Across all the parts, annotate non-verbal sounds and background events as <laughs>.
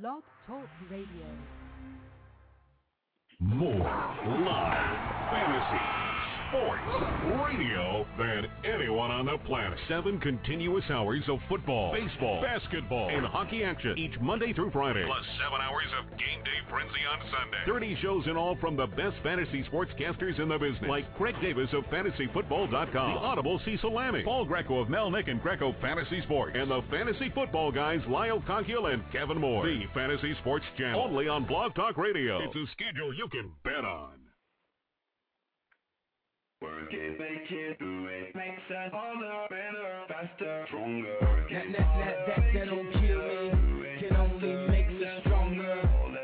Blog Talk Radio. More live fantasy sports radio than anyone on the planet. Seven continuous hours of football, baseball, basketball, and hockey action each Monday through Friday. Plus seven hours of game day frenzy on Sunday. 30 shows in all from the best fantasy sportscasters in the business, like Craig Davis of FantasyFootball.com, the Audible Cecil Lammey, Paul Greco of Melnick and Greco Fantasy Sports, and the Fantasy Football guys Lyle Conkiel and Kevin Moore. The Fantasy Sports Channel, only on Blog Talk Radio. It's a schedule you can bet on. Work it, make it, do it, makes us harder, better, faster, stronger. That, that, that, that, that don't kill me, can only make me stronger.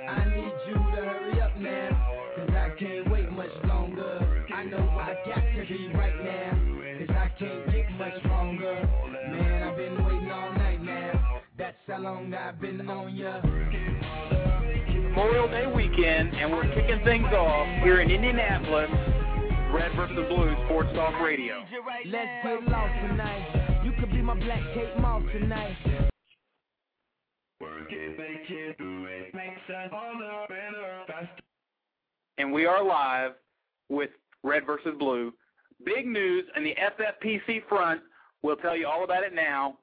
I need you to hurry up now, cause I can't wait much longer. I know I got to be right now, cause I can't get much stronger. Man, I've been waiting all night now, that's how long I've been on ya. Memorial Day weekend, and we're kicking things off here in Indianapolis. Red versus Blue Sports Talk Radio. Let's get lost tonight. You could be my black Kate Moss tonight. Work it, make it, do it, makes us harder, better, faster. And we are live with Red versus Blue. Big news in the FFPC front. We'll tell you all about it now.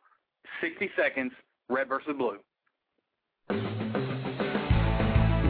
60 seconds, Red versus Blue.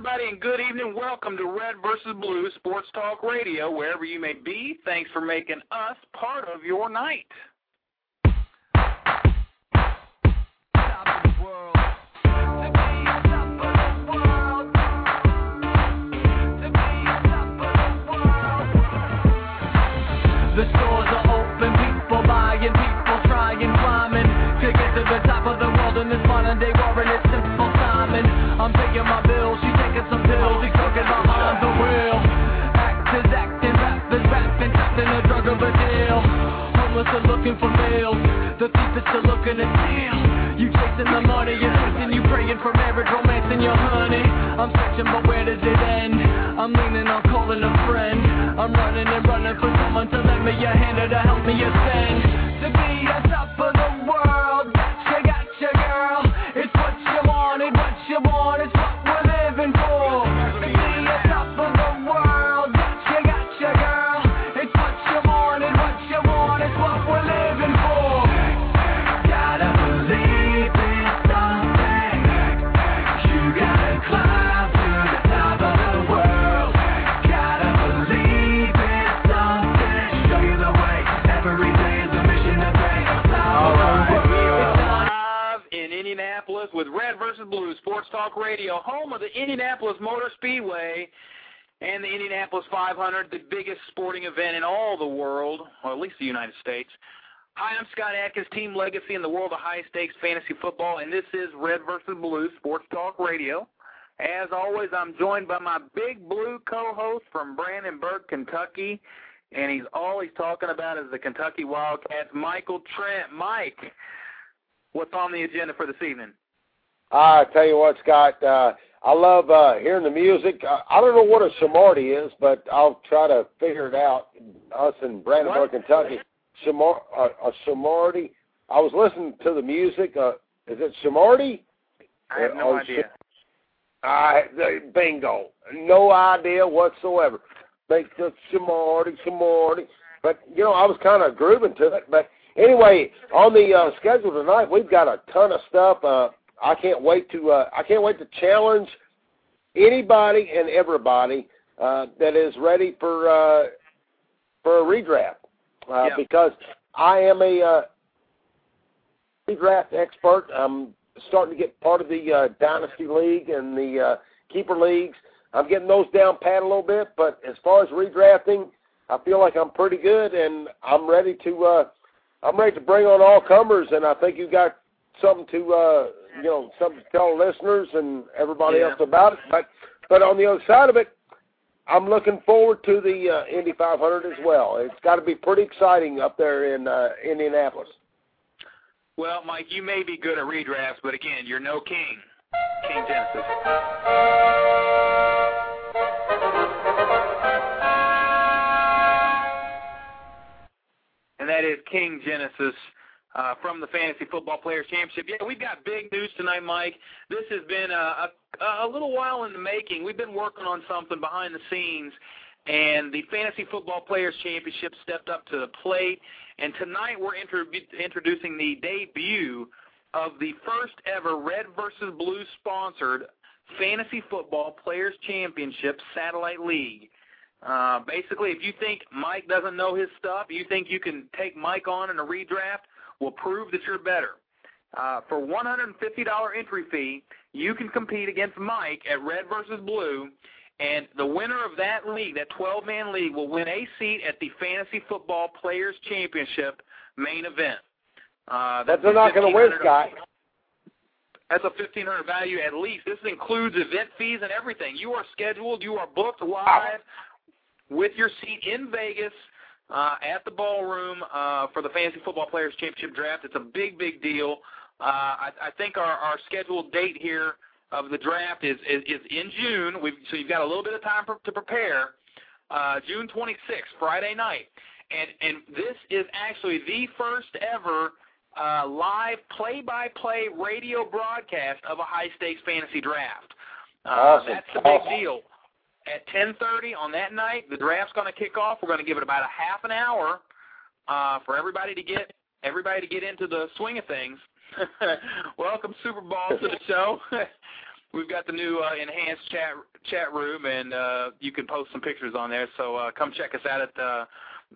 Everybody, and good evening. Welcome to Red versus Blue Sports Talk Radio, wherever you may be. Thanks for making us part of your night. Are looking for meals, the thief is still looking to steal. You chasing the money, you're chasing, you praying for marriage, romance, and your honey. I'm searching, but where does it end? I'm leaning on calling a friend. I'm running and running for someone to lend me a hand or to help me ascend. To be on top of the world, Talk Radio, home of the Indianapolis Motor Speedway and the Indianapolis 500, the biggest sporting event in all the world, or at least the United States. Hi, I'm Scott Atkins, Team Legacy in the world of high stakes fantasy football, and this is Red versus Blue Sports Talk Radio. As always, I'm joined by my big blue co-host from Brandenburg, Kentucky, and he's all he's talking about is the Kentucky Wildcats, Michael Trent. Mike, what's on the agenda for this evening? I tell you what, Scott, uh, I love uh, hearing the music. Uh, I don't know what a Shamarty is, but I'll try to figure it out. Us in Brandenburg, What? Kentucky, Shamar, uh, a Shamarty. I was listening to the music. Uh, is it Shamarty? I have no Oh, idea. I bingo, no idea whatsoever. Make the Shamarty, Shamarty. But you know, I was kind of grooving to it. But anyway, on the uh, schedule tonight, we've got a ton of stuff. Uh, I can't wait to uh, I can't wait to challenge anybody and everybody uh, that is ready for uh, for a redraft uh, Yeah. because I am a uh, redraft expert. I'm starting to get part of the uh, dynasty league and the uh, keeper leagues. I'm getting those down pat a little bit, but as far as redrafting, I feel like I'm pretty good, and I'm ready to uh, I'm ready to bring on all comers, and I think you got something to uh, you know something to tell listeners and everybody Yeah. else about it. But but on the other side of it, I'm looking forward to the uh, Indy 500 as well. It's got to be pretty exciting up there in uh, Indianapolis. Well, Mike, you may be good at redrafts, but again, you're no king. King Genesis. And that is King Genesis uh, from the Fantasy Football Players Championship. Yeah, we've got big news tonight, Mike. This has been a, a, a little while in the making. We've been working on something behind the scenes, and the Fantasy Football Players Championship stepped up to the plate. And tonight we're intro- introducing the debut of the first ever Red versus Blue sponsored Fantasy Football Players Championship Satellite League. Uh, basically, if you think Mike doesn't know his stuff, you think you can take Mike on in a redraft, will prove that you're better. Uh, for $150 entry fee, you can compete against Mike at Red versus Blue, and the winner of that league, that 12-man league, will win a seat at the Fantasy Football Players Championship main event. Uh, But that's they're not going to win, Scott. That's a fifteen hundred value at least. This includes event fees and everything. You are scheduled. You are booked live with your seat in Vegas uh, at the ballroom uh, for the Fantasy Football Players Championship Draft. It's a big, big deal. Uh, I, I think our, our scheduled date here of the draft is is, is in June. We've, so you've got a little bit of time for, to prepare. Uh, June 26th, Friday night, and and this is actually the first ever uh, live play-by-play radio broadcast of a high-stakes fantasy draft. Uh, Awesome. That's the big Awesome. deal. At 10:30 on that night, the draft's going to kick off. We're going to give it about a half an hour uh, for everybody to get everybody to get into the swing of things. <laughs> Welcome Super Ball to the <laughs> show. <laughs> We've got the new uh, enhanced chat chat room, and uh, you can post some pictures on there. So uh, come check us out at uh,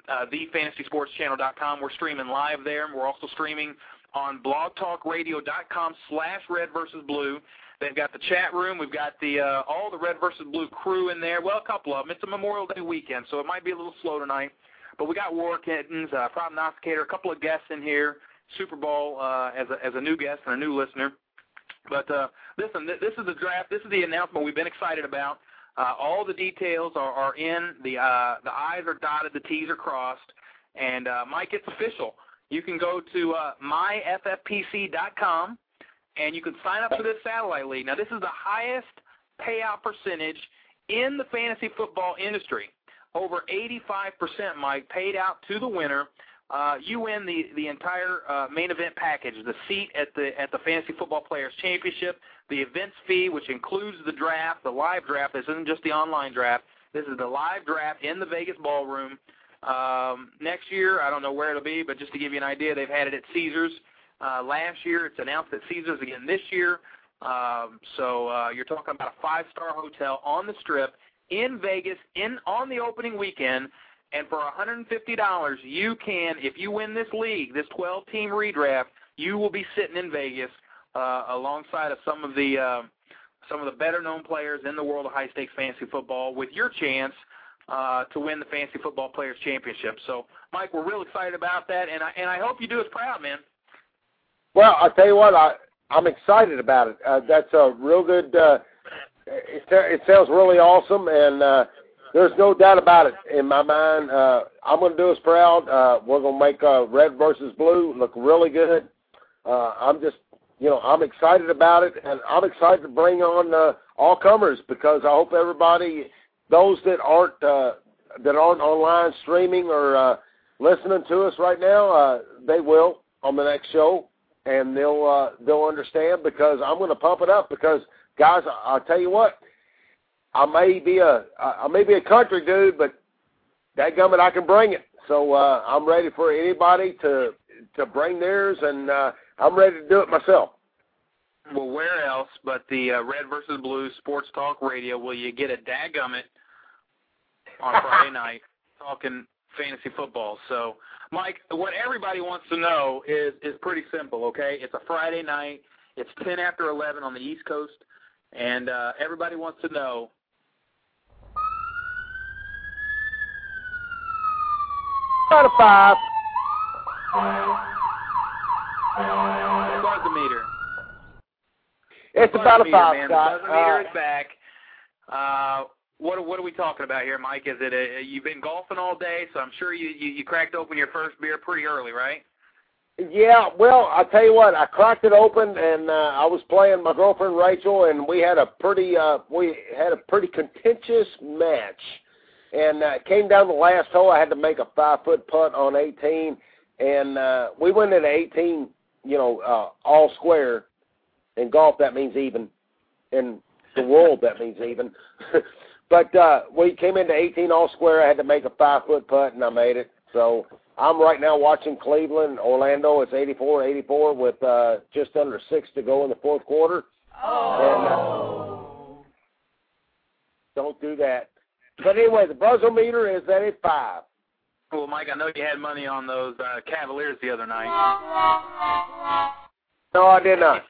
uh, thefantasysportschannel.com. We're streaming live there. and We're also streaming on blogtalkradio.com slash red versus blue. They've got the chat room. We've got the uh, all the red versus blue crew in there. Well, a couple of them. It's a Memorial Day weekend, so it might be a little slow tonight. But we got War Kittens, uh, Prognosticator, a couple of guests in here. Super Bowl uh, as a as a new guest and a new listener. But uh, listen, th- this is the draft. This is the announcement we've been excited about. Uh, all the details are, are in. The uh, the I's are dotted, the T's are crossed, and uh, Mike, it's official. You can go to uh, myffpc.com and you can sign up for this satellite league. Now, this is the highest payout percentage in the fantasy football industry. Over 85%, Mike, paid out to the winner. Uh, you win the the entire uh, main event package: the seat at the at the Fantasy Football Players Championship, the events fee, which includes the draft, the live draft. This isn't just the online draft. This is the live draft in the Vegas ballroom. Um, next year, I don't know where it'll be, but just to give you an idea, they've had it at Caesars uh, last year. It's announced at Caesars again this year. Um, so uh, you're talking about a five-star hotel on the Strip in Vegas in on the opening weekend. And for $150, you can, if you win this league, this 12-team redraft, you will be sitting in Vegas uh, alongside of some of the uh, some of the better-known players in the world of high-stakes fantasy football, with your chance uh, to win the Fantasy Football Players Championship. So, Mike, we're real excited about that, and I and I hope you do us proud, man. Well, I'll tell you what, I I'm excited about it. Uh, that's a real good. Uh, it, it sounds really awesome, and uh, there's no doubt about it in my mind. Uh, I'm going to do us proud. Uh, we're going to make uh, red versus blue look really good. Uh, I'm just, you know, I'm excited about it, and I'm excited to bring on uh, all comers because I hope everybody, those that aren't uh, that aren't online streaming or uh, listening to us right now, uh, they will on the next show, and they'll uh, they'll understand because I'm going to pump it up because guys, I- I'll tell you what, I may be a I may be a country dude, but that gummit I can bring it. So uh, I'm ready for anybody to to bring theirs, and uh, I'm ready to do it myself. Well, where else but the uh, Red versus Blue Sports Talk Radio will you get a dadgummit on Friday <laughs> night talking fantasy football. So, Mike, what everybody wants to know is is pretty simple. Okay, it's a Friday night. It's ten after eleven on the East Coast, and uh, everybody wants to know. About a five. Buzz the meter. It's about a five, man. Scott. The buzz meter Uh, is back. Uh, what what are we talking about here, Mike? Is it a, you've been golfing all day, so I'm sure you, you you cracked open your first beer pretty early, right? Yeah, well, I tell you what, I cracked it open, and uh, I was playing my girlfriend Rachel, and we had a pretty uh, we had a pretty contentious match, and uh, came down the last hole. I had to make a five foot putt on 18, and uh, we went into 18, you know, uh, all square. In golf, that means even. In the world, that means even. <laughs> but uh, we came into 18 all square. I had to make a five foot putt, and I made it. So I'm right now watching Cleveland, Orlando. It's 84-84 with uh, just under six to go in the fourth quarter. And, uh, don't do that. But anyway, the buzzer meter is at a five. Well, Mike, I know you had money on those uh, Cavaliers the other night. No, I did not.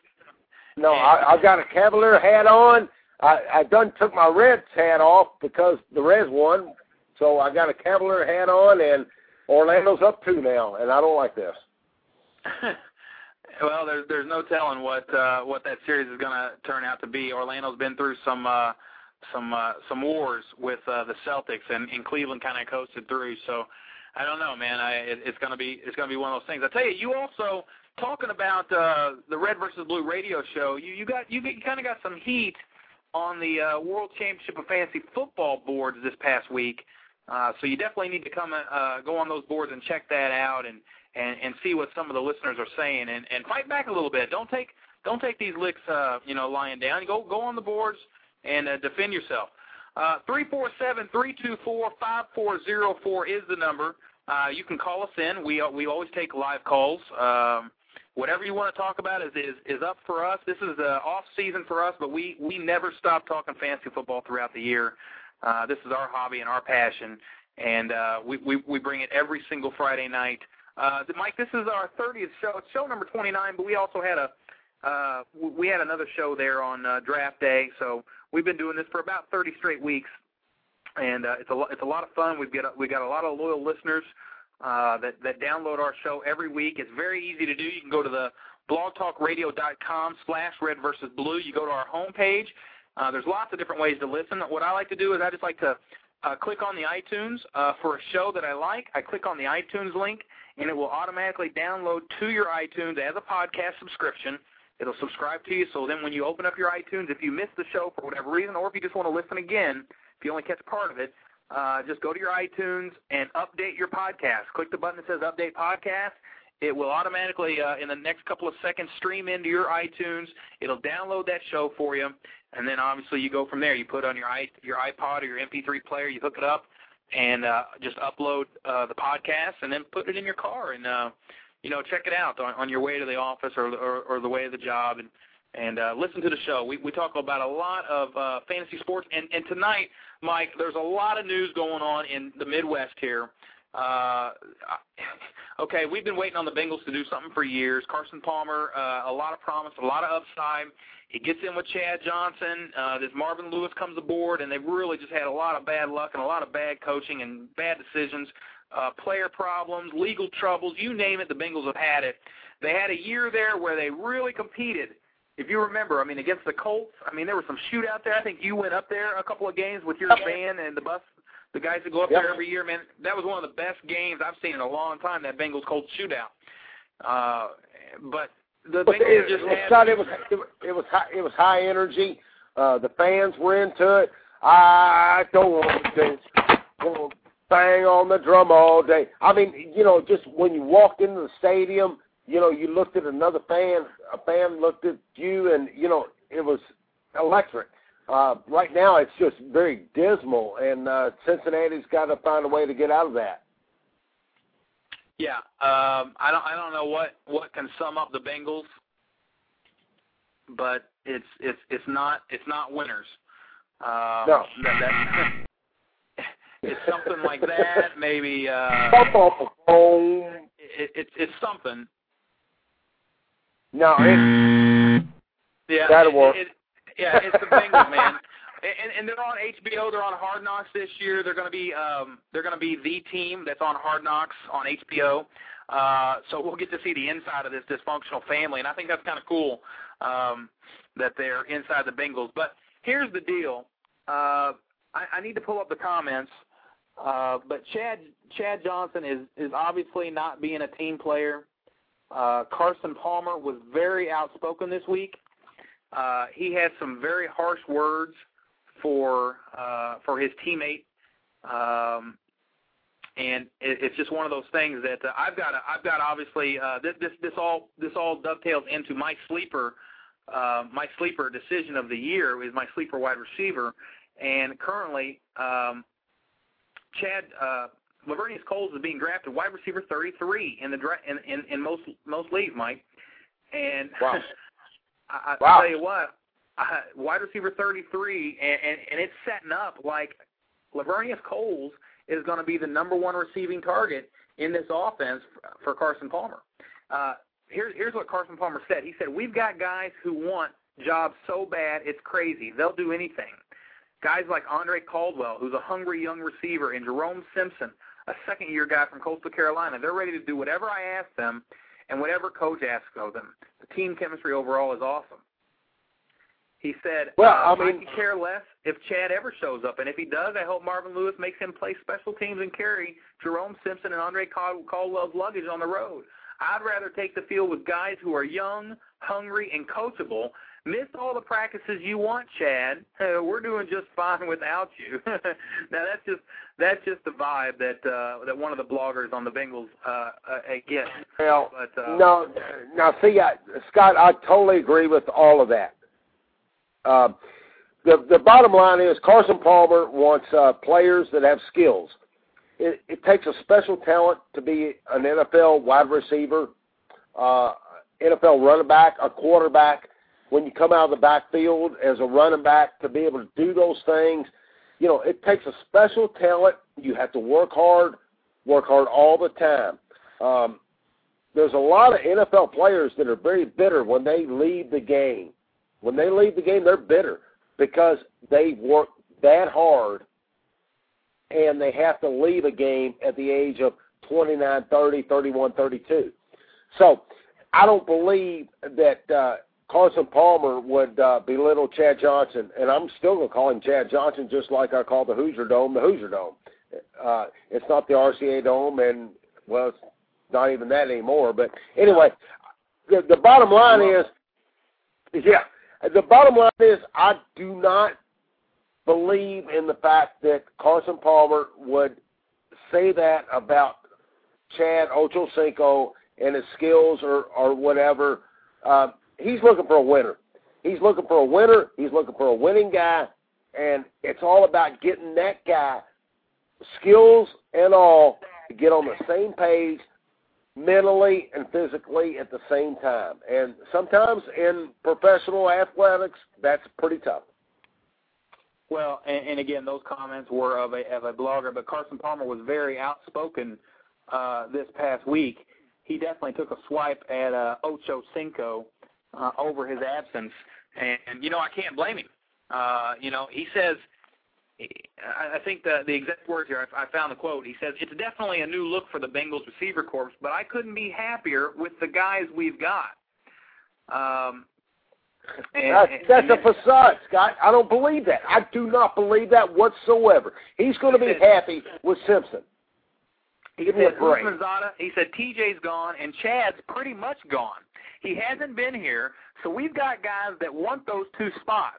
No, I, I got a Cavalier hat on. I, I done took my Reds hat off because the Reds won. So I got a Cavalier hat on, and Orlando's up two now, and I don't like this. <laughs> well, there's there's no telling what uh, what that series is going to turn out to be. Orlando's been through some uh, some uh, some wars with uh, the Celtics, and, and Cleveland kind of coasted through. So I don't know, man. I it, it's going to be it's going to be one of those things. I tell you, you also talking about uh, the Red versus Blue radio show. You you got you, you kind of got some heat on the uh, World Championship of Fantasy Football boards this past week. Uh, so you definitely need to come uh, go on those boards and check that out and, and, and see what some of the listeners are saying and, and fight back a little bit. Don't take don't take these licks uh, you know lying down. Go go on the boards and uh, defend yourself. Uh, three four seven three two four five four zero four is the number. Uh, you can call us in. We uh, we always take live calls. Um, whatever you want to talk about is is, is up for us. This is uh, off season for us, but we we never stop talking fantasy football throughout the year. Uh, this is our hobby and our passion, and uh, we, we we bring it every single Friday night. Uh, Mike, this is our 30th show. It's show number 29, but we also had a uh, we had another show there on uh, draft day. So we've been doing this for about 30 straight weeks, and uh, it's a lo- it's a lot of fun. We've got a, we got a lot of loyal listeners that that download our show every week. It's very easy to do. You can go to the blogtalkradio.com slash red versus blue. You go to our homepage. Uh, there's lots of different ways to listen. What I like to do is I just like to uh, click on the iTunes uh, for a show that I like. I click on the iTunes link, and it will automatically download to your iTunes as a podcast subscription. It'll subscribe to you, so then when you open up your iTunes, if you miss the show for whatever reason, or if you just want to listen again, if you only catch part of it, uh, just go to your iTunes and update your podcast. Click the button that says Update Podcast. It will automatically, uh, in the next couple of seconds, stream into your iTunes. It'll download that show for you, and then obviously you go from there. You put on your your iPod or your MP3 player, you hook it up, and uh, just upload uh, the podcast, and then put it in your car, and uh, you know check it out on, on your way to the office or, or or the way to the job, and and uh, listen to the show. We we talk about a lot of uh, fantasy sports, and and tonight, Mike, there's a lot of news going on in the Midwest here. Uh, okay, we've been waiting on the Bengals to do something for years. Carson Palmer, uh, a lot of promise, a lot of upside. He gets in with Chad Johnson. Uh, this Marvin Lewis comes aboard, and they've really just had a lot of bad luck and a lot of bad coaching and bad decisions, uh, player problems, legal troubles, you name it. The Bengals have had it. They had a year there where they really competed. If you remember, I mean, against the Colts, I mean, there was some shootout there. I think you went up there a couple of games with your van and the bus the guys that go up Yep. there every year, man, that was one of the best games I've seen in a long time. That Bengals Colts shootout. Uh, but the But Bengals it, just it, had. Scott, it was it, was- it was high, it was high energy. Uh, the fans were into it. I don't want to go bang on the drum all day. I mean, you know, just when you walked into the stadium, you know, you looked at another fan. A fan looked at you, and you know, it was electric. Uh, right now, it's just very dismal, and uh, Cincinnati's got to find a way to get out of that. Yeah, um, I don't. I don't know what what can sum up the Bengals, but it's it's it's not it's not winners. Um, No. <laughs> That, that, it's something like that. Maybe uh, it, it, it's something. No, it, yeah, that'll it, work. It, yeah, it's the Bengals, man. <laughs> And, and they're on HBO. They're on Hard Knocks this year. They're going to be um, they're going to be the team that's on Hard Knocks on HBO. Uh, so we'll get to see the inside of this dysfunctional family, and I think that's kind of cool um, that they're inside the Bengals. But here's the deal: uh, I, I need to pull up the comments. Uh, but Chad Chad Johnson is is obviously not being a team player. Uh, Carson Palmer was very outspoken this week. Uh, he had some very harsh words for uh, for his teammate, um, and it, it's just one of those things that uh, I've got. I've got obviously uh, this this this all this all dovetails into my sleeper. Uh, my sleeper decision of the year is my sleeper wide receiver, and currently um, Chad uh, Laveranues Coles is being drafted wide receiver 33 in the dra- in, in in most most leagues, Mike. And <laughs> Wow. I, I Wow. tell you what, I, wide receiver 33, and, and and it's setting up like Laveranues Coles is going to be the number one receiving target in this offense for Carson Palmer. Uh, here's here's what Carson Palmer said. He said, "We've got guys who want jobs so bad it's crazy. They'll do anything." Guys like Andre Caldwell, who's a hungry young receiver, and Jerome Simpson, a second-year guy from Coastal Carolina. They're ready to do whatever I ask them and whatever coach asks of them. The team chemistry overall is awesome. He said, Well, uh, I mean- I could care less if Chad ever shows up, and if he does, I hope Marvin Lewis makes him play special teams and carry Jerome Simpson and Andre Cal- Caldwell's luggage on the road. I'd rather take the field with guys who are young, hungry, and coachable. Miss all the practices you want, Chad. Uh, <laughs> we're doing just fine without you. <laughs> now that's just that's just the vibe that uh, that one of the bloggers on the Bengals uh, uh, gets. Well, But uh, no, now see, I, Scott, I totally agree with all of that. Um, the the bottom line is Carson Palmer wants uh, players that have skills. It, it takes a special talent to be an NFL wide receiver, uh, NFL running back, a quarterback. When you come out of the backfield as a running back to be able to do those things, you know, it takes a special talent. You have to work hard, work hard all the time. Um, there's a lot of NFL players that are very bitter when they leave the game. When they leave the game, they're bitter because they work that hard and they have to leave a game at the age of 29, 30, 31, 32. So I don't believe that uh, Carson Palmer would uh, belittle Chad Johnson, and I'm still going to call him Chad Johnson just like I call the Hoosier Dome the Hoosier Dome. Uh, it's not the RCA Dome, and, well, it's not even that anymore. But anyway, the, the bottom line is, yeah, the bottom line is I do not believe in the fact that Carson Palmer would say that about Chad Ochocinco and his skills or or whatever. Uh, he's looking for a winner. He's looking for a winner. He's looking for a winning guy, and it's all about getting that guy, skills and all, to get on the same page mentally and physically at the same time. And sometimes in professional athletics, that's pretty tough. Well, and, and again, those comments were of a of a blogger, but Carson Palmer was very outspoken uh, this past week. He definitely took a swipe at uh, Ocho Cinco uh, over his absence, and you know I can't blame him. Uh, you know, he says, I think the the exact words here. I, I found the quote. He says, "It's definitely a new look for the Bengals receiver corps, but I couldn't be happier with the guys we've got." Um, and, That's, that's a facade, Scott. I don't believe that. I do not believe that whatsoever. He's going to be happy with Simpson. He Give me a said break. He said TJ's gone and Chad's pretty much gone. He hasn't been here, so we've got guys that want those two spots.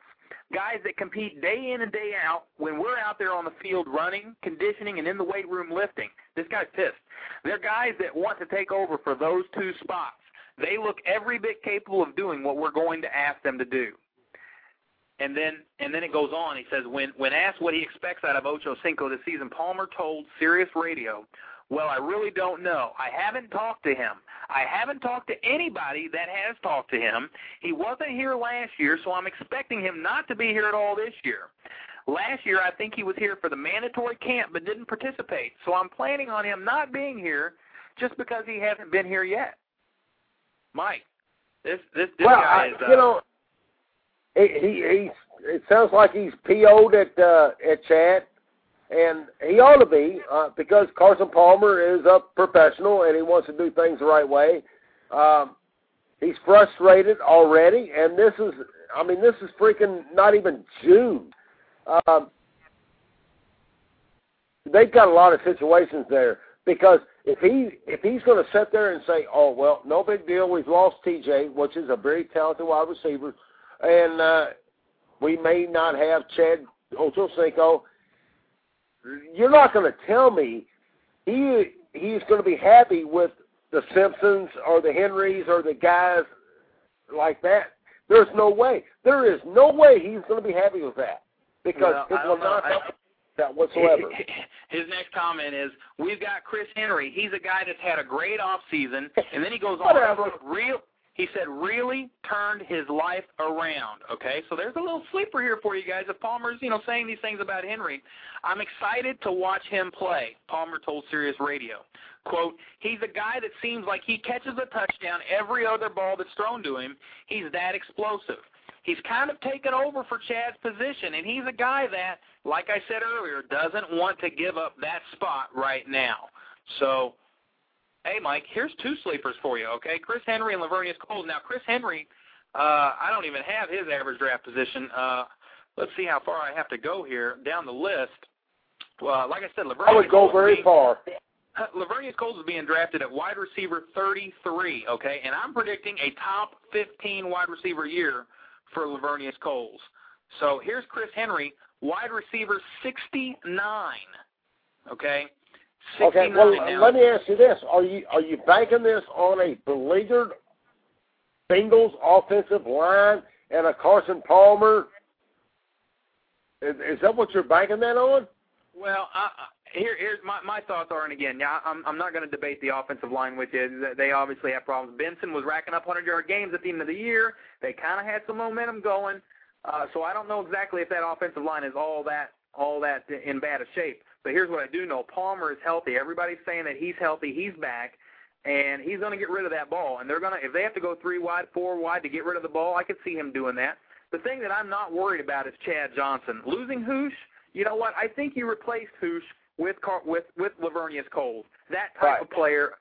Guys that compete day in and day out when we're out there on the field running, conditioning, and in the weight room lifting. This guy's pissed. They're guys that want to take over for those two spots. They look every bit capable of doing what we're going to ask them to do. And then and then it goes on. He says when when asked what he expects out of Ocho Cinco this season, Palmer told Sirius Radio, "Well, I really don't know. I haven't talked to him. I haven't talked to anybody that has talked to him. He wasn't here last year, so I'm expecting him not to be here at all this year. Last year, I think he was here for the mandatory camp but didn't participate. So I'm planning on him not being here just because he hasn't been here yet. Mike, this this this well, guy I, is. Uh, you know, he, he he's. It sounds like he's PO'd at uh, at Chad, and he ought to be uh, because Carson Palmer is a professional and he wants to do things the right way. Um, he's frustrated already, and this is. I mean, this is freaking not even June. Um, they've got a lot of situations there because if he if he's going to sit there and say, "Oh well, no big deal, we've lost T.J., which is a very talented wide receiver, and uh, we may not have Chad Ochocinco," you're not going to tell me he he's going to be happy with the Simpsons or the Henrys or the guys like that. There's no way. There is no way he's going to be happy with that because Well, it will not help <laughs> that whatsoever. <laughs> His next comment is, "We've got Chris Henry. He's a guy that's had a great off season." And then he goes on, real. He said, "Really turned his life around." Okay, so there's a little sleeper here for you guys. If Palmer's, you know, saying these things about Henry, I'm excited to watch him play. Palmer told Sirius Radio, "Quote: He's a guy that seems like he catches a touchdown every other ball that's thrown to him. He's that explosive." He's kind of taken over for Chad's position, and he's a guy that, like I said earlier, doesn't want to give up that spot right now. So, hey, Mike, here's two sleepers for you, okay? Chris Henry and Laveranues Coles. Now, Chris Henry, uh, I don't even have his average draft position. Uh, let's see how far I have to go here down the list. Well, like I said, Laveranues I would go Coles very being- far. <laughs> Laveranues Coles is being drafted at wide receiver 33, okay? And I'm predicting a top 15 wide receiver year for Laveranues Coles. So here's Chris Henry, wide receiver 69, okay? 69 Okay, well, now. let me ask you this: Are you are you banking this on a beleaguered Bengals offensive line and a Carson Palmer? Is, is that what you're banking that on? Well, I- here, here's my my thoughts are, and again, yeah, I'm I'm not going to debate the offensive line with you. They obviously have problems. Benson was racking up 100 yard games at the end of the year. They kind of had some momentum going, uh, so I don't know exactly if that offensive line is all that all that in bad a shape. But here's what I do know: Palmer is healthy. Everybody's saying that he's healthy. He's back. And he's going to get rid of that ball, and they're going to if they have to go three wide, four wide to get rid of the ball. I could see him doing that. The thing that I'm not worried about is Chad Johnson losing Housh. You know what? I think you replaced Housh with Car- with with Laveranues Coles. That type Right. of player,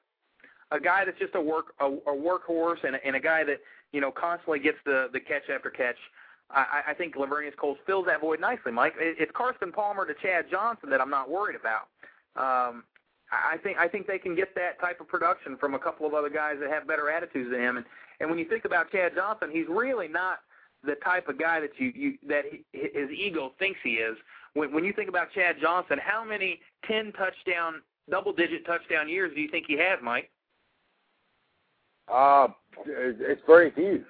a guy that's just a work a, a workhorse and a, and a guy that you know constantly gets the the catch after catch. I, I- think Laveranues Coles fills that void nicely, Mike. It's Carson Palmer to Chad Johnson that I'm not worried about. Um, I think I think they can get that type of production from a couple of other guys that have better attitudes than him. And and when you think about Chad Johnson, he's really not the type of guy that you, you that he, his ego thinks he is. When, when you think about Chad Johnson, how many ten touchdown, double digit touchdown years do you think he has, Mike? Uh, it's very few.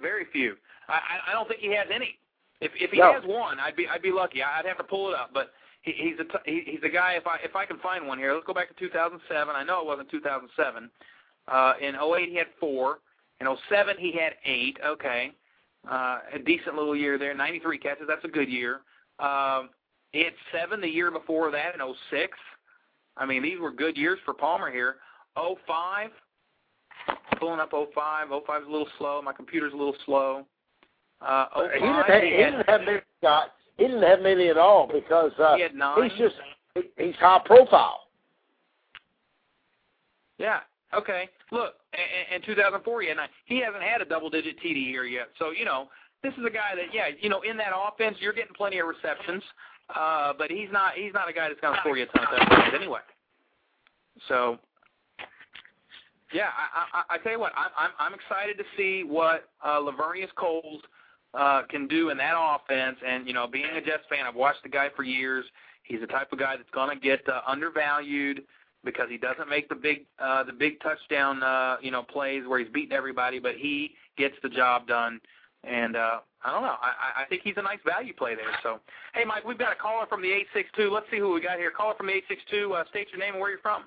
Very few. I, I don't think he has any. If if he No. has one, I'd be I'd be lucky. I'd have to pull it up, but he, he's a t- he, he's a guy. If I if I can find one here, let's go back to 2007. I know it wasn't 2007. Uh, in 08 he had four. In 07 he had eight. Okay, uh, a decent little year there. 93 catches. That's a good year. Um, he had seven the year before that in 06. I mean, these were good years for Palmer here. 05, pulling up 05. 05 is a little slow. My computer's a little slow. Uh, 05, he didn't have, he didn't have many. Scott. He didn't have many at all because uh, He had nine. he's just he's high profile. Yeah. Okay. Look, in, in 2004, he had nine. He hasn't had a double-digit TD year yet. So you know, this is a guy that, yeah, you know, in that offense, you're getting plenty of receptions, uh, but he's not he's not a guy that's going to score you a ton of touchdowns anyway. So. Yeah, I, I, I tell you what, I'm I'm I'm excited to see what uh, Laveranues Coles uh, can do in that offense. And you know, being a Jets fan, I've watched the guy for years. He's the type of guy that's going to get uh, undervalued because he doesn't make the big uh, the big touchdown uh, you know plays where he's beating everybody, but he gets the job done. And uh, I don't know. I, I think he's a nice value play there. So, hey, Mike, we've got a caller from the eight six two. Let's see who we got here. Caller from the eight six two. Uh, state your name and where you're from.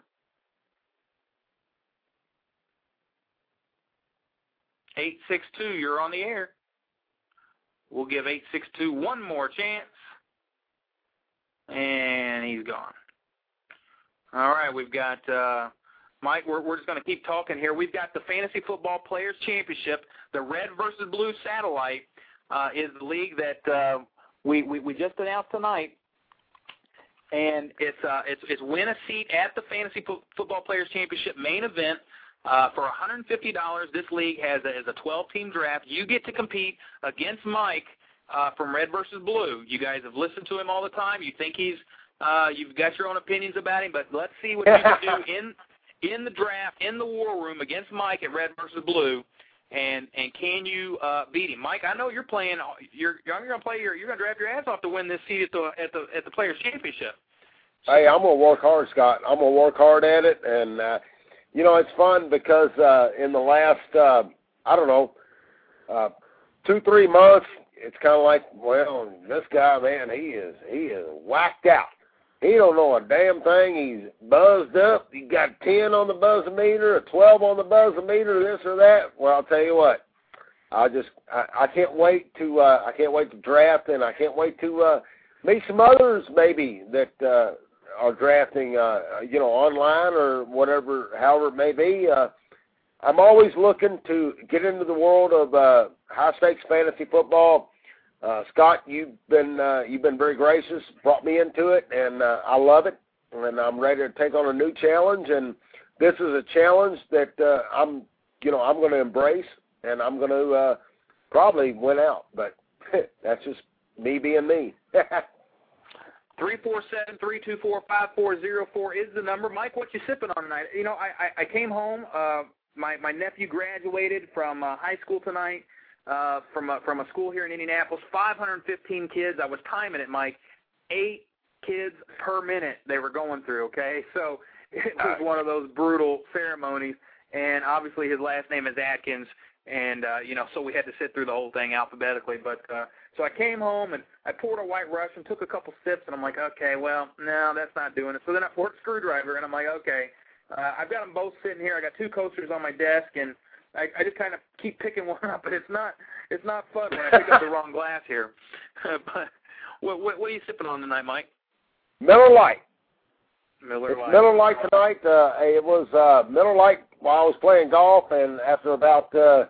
Eight six two. You're on the air. We'll give 862 one more chance. And he's gone. All right, we've got uh, Mike. We're we're just going to keep talking here. We've got the Fantasy Football Players Championship. The Red versus Blue Satellite uh, is the league that uh, we, we we just announced tonight, and it's uh, it's it's win a seat at the Fantasy Fo- Football Players Championship main event. Uh, for $150, this league has a, has a 12-team draft. You get to compete against Mike uh, from Red versus Blue. You guys have listened to him all the time. You think he's uh, you've got your own opinions about him, but let's see what you can do <laughs> in in the draft, in the war room against Mike at Red versus Blue, and and can you uh, beat him, Mike? I know you're playing. You're you're going to play your you're going to draft your ass off to win this seat at the at the at the Players Championship. Hey, I'm gonna work hard, Scott. I'm gonna work hard at it, and uh, you know it's fun because uh, in the last uh, I don't know uh, two three months, it's kind of like well, this guy man, he is he is whacked out. He don't know a damn thing. He's buzzed up. He got ten on the buzzer meter, a twelve on the buzzer meter, this or that. Well, I'll tell you what. I just I, I can't wait to uh, I can't wait to draft, and I can't wait to uh, meet some others maybe that uh, are drafting, uh, you know, online or whatever, however it may be. Uh, I'm always looking to get into the world of uh, high stakes fantasy football. Uh, Scott, you've been uh, you've been very gracious, brought me into it, and uh, I love it. And I'm ready to take on a new challenge. And this is a challenge that uh, I'm, you know, I'm going to embrace, and I'm going to uh, probably win out. But <laughs> that's just me being me. <laughs> Three four seven three two four five four zero four is the number. Mike, what you sipping on tonight? You know, I I, I came home. Uh, my my nephew graduated from uh, high school tonight uh, from a, from a school here in Indianapolis. 515 kids. I was timing it, Mike. Eight kids per minute they were going through. Okay, so it was one of those brutal ceremonies. And obviously his last name is Atkins, and uh, you know, so we had to sit through the whole thing alphabetically. But uh, so I came home and I poured a White Russian, took a couple sips, and I'm like, okay, well, no, that's not doing it. So then I poured a screwdriver, and I'm like, okay, uh, I've got them both sitting here. I got two coasters on my desk, and I, I just kind of keep picking <laughs> one up, but it's not it's not fun when I pick up the wrong glass here. <laughs> but what, what what are you sipping on tonight, Mike? Miller Lite. Miller Lite. Miller Lite tonight. Uh, it was uh, Miller Lite while I was playing golf, and after about uh,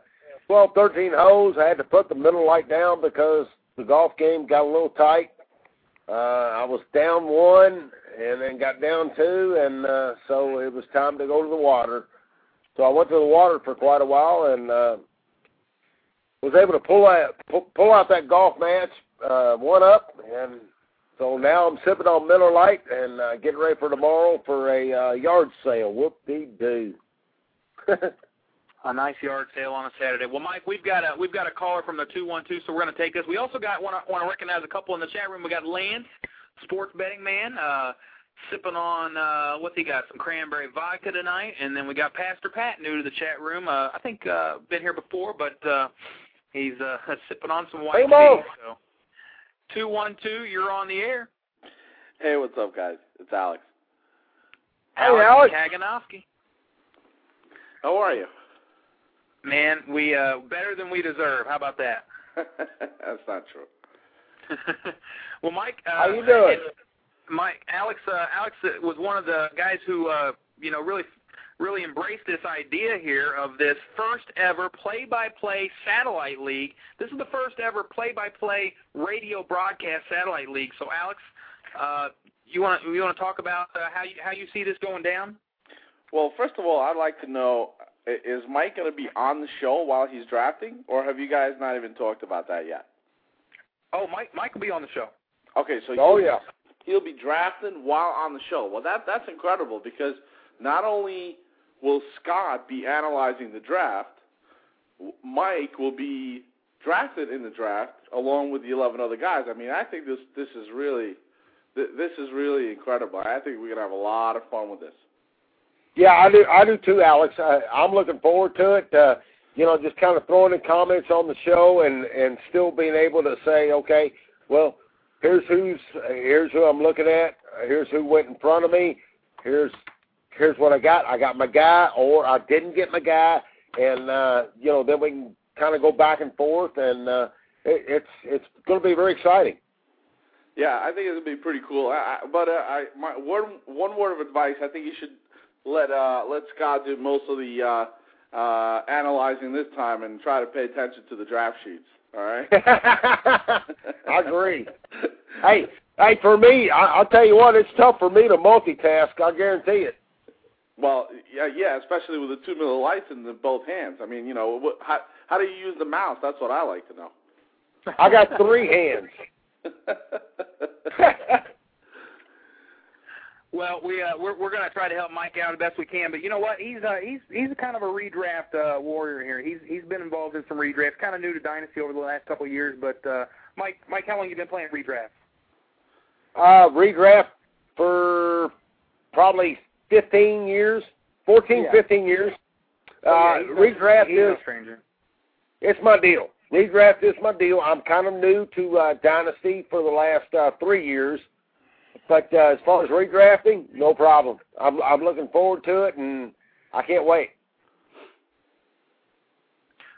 12, 13 holes, I had to put the Miller Lite down because the golf game got a little tight. Uh, I was down one, and then got down two, and uh, so it was time to go to the water. So I went to the water for quite a while, and uh, was able to pull out pull, pull out that golf match, uh, one up, and so now I'm sipping on Miller Lite and uh, getting ready for tomorrow for a uh, yard sale. Whoop de doo. <laughs> a nice yard sale on a Saturday. Well, Mike, we've got a we've got a caller from the two one two, so we're going to take this. We also got want to want to recognize a couple in the chat room. We got Lance, sports betting man, uh, sipping on uh, what's he got? Some cranberry vodka tonight, and then we got Pastor Pat new to the chat room. Uh, I think uh, been here before, but uh, he's uh, <laughs> sipping on some white Hey, tea. So two one two, you're on the air. Hey, what's up, guys? It's Alex. Hey, Alex. Kaganowski. How are you? Man, we uh, better than we deserve. How about that? <laughs> That's not true. <laughs> well, Mike, uh, How you doing? Mike, Alex, uh, Alex uh, was one of the guys who, uh, you know, really, really embraced this idea here of this first ever play-by-play satellite league. This is the first ever play-by-play radio broadcast satellite league. So, Alex, uh, you want to you want to talk about uh, how you how you see this going down? Well, first of all, I'd like to know is Mike going to be on the show while he's drafting, or have you guys not even talked about that yet? Oh, Mike, Mike will be on the show. Okay, so Oh he'll, yeah. he'll be drafting while on the show. Well, that that's incredible because not only will Scott be analyzing the draft, Mike will be drafted in the draft along with the 11 other guys. I mean, I think this this is really th- this is really incredible. I think we're to have a lot of fun with this. Yeah, I do. I do too, Alex. I, I'm looking forward to it. Uh, you know, just kind of throwing in comments on the show and and still being able to say, okay, well, here's who's here's who I'm looking at. Here's who went in front of me. Here's here's what I got. I got my guy, or I didn't get my guy, and uh, you know, then we can kind of go back and forth. And uh, it, it's it's going to be very exciting. Yeah, I think it'll be pretty cool. I, I, but uh, I my one one word of advice. I think you should let uh let Scott do most of the uh uh analyzing this time and try to pay attention to the draft sheets. All right. <laughs> I agree. hey, hey, for me, I, I'll tell you what, it's tough for me to multitask. I guarantee it. Well, yeah, yeah, especially with the two Miller Lites in both hands. I mean, you know, what, how how do you use the mouse? That's what I like to know. I got three hands. <laughs> Well, we uh, we're we're gonna try to help Mike out the best we can, but you know what? He's uh, he's he's kind of a redraft uh, warrior here. He's he's been involved in some redrafts, kind of new to Dynasty over the last couple of years. But uh, Mike, Mike, how long you been playing redraft? Uh, redraft for probably 15 years, 14, Yeah. 15 years. Oh, Uh, yeah, he's no- redraft he's no is stranger. it's my deal. Redraft is my deal. I'm kind of new to uh, Dynasty for the last uh, three years, but uh, as far as redrafting, no problem. I'm I'm looking forward to it, and I can't wait.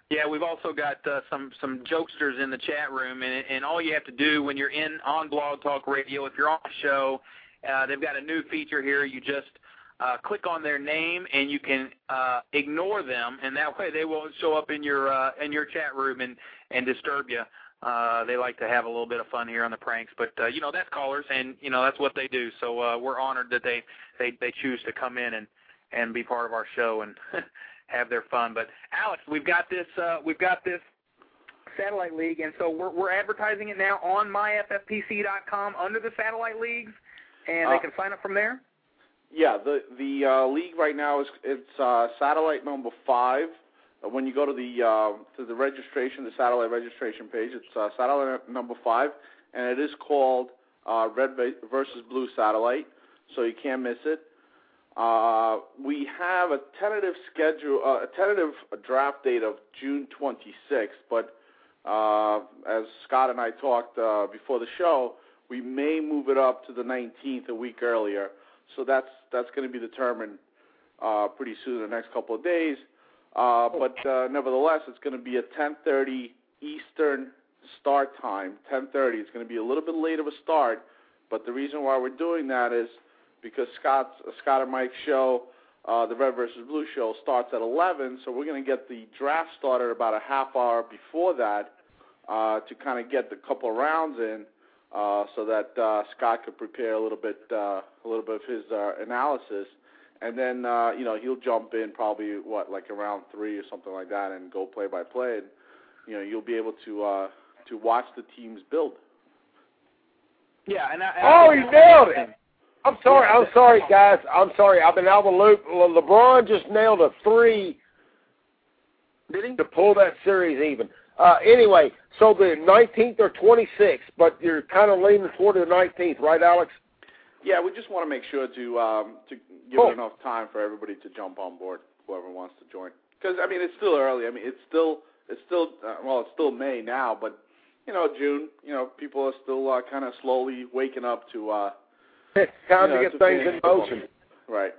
Yeah, we've also got uh, some some jokesters in the chat room, and and all you have to do when you're in on Blog Talk Radio, if you're on the show, uh, they've got a new feature here. You just uh, click on their name, and you can uh, ignore them, and that way they won't show up in your uh, in your chat room and and disturb you. Uh, they like to have a little bit of fun here on the pranks, but uh, you know that's callers, and you know that's what they do. So uh, we're honored that they they they choose to come in and and be part of our show and <laughs> have their fun. But Alex, we've got this uh, we've got this satellite league, and so we're we're advertising it now on myffpc.com under the satellite leagues, and Uh, they can sign up from there. Yeah, the the uh, league right now is it's uh, satellite number five. Uh, when you go to the uh, to the registration, the satellite registration page, it's uh, satellite number five, and it is called uh, Red versus Blue Satellite, so you can't miss it. Uh, we have a tentative schedule, uh, a tentative draft date of June 26th, but uh, as Scott and I talked uh, before the show, we may move it up to the 19th, a week earlier. So that's that's going to be determined uh, pretty soon in the next couple of days. Uh, but uh, nevertheless, it's going to be a 10:30 Eastern start time. 10:30. It's going to be a little bit late of a start, but the reason why we're doing that is because Scott's uh, Scott and Mike's show, uh, the Red versus Blue show, starts at 11. So we're going to get the draft started about a half hour before that uh, to kind of get the couple rounds in uh, so that uh, Scott could prepare a little bit, uh, a little bit of his uh, analysis, and then uh, you know he'll jump in probably what like around three or something like that, and go play by play, and you know you'll be able to uh, to watch the teams build. Yeah, and I, and Oh, I he nailed it. I'm sorry. I'm sorry, guys. I'm sorry. I've been out of the loop. Le- LeBron just nailed a three Did he? to pull that series even. Uh, anyway, so the 19th or 26th, but you're kind of leaning toward the 19th, right, Alex? Yeah, we just want to make sure to um, to give Cool. enough time for everybody to jump on board, whoever wants to join. Because I mean, it's still early. I mean, it's still it's still uh, well, it's still May now, but you know, June. You know, people are still uh, kind of slowly waking up to uh, It's <laughs> time you know, to get to things in motion. Right.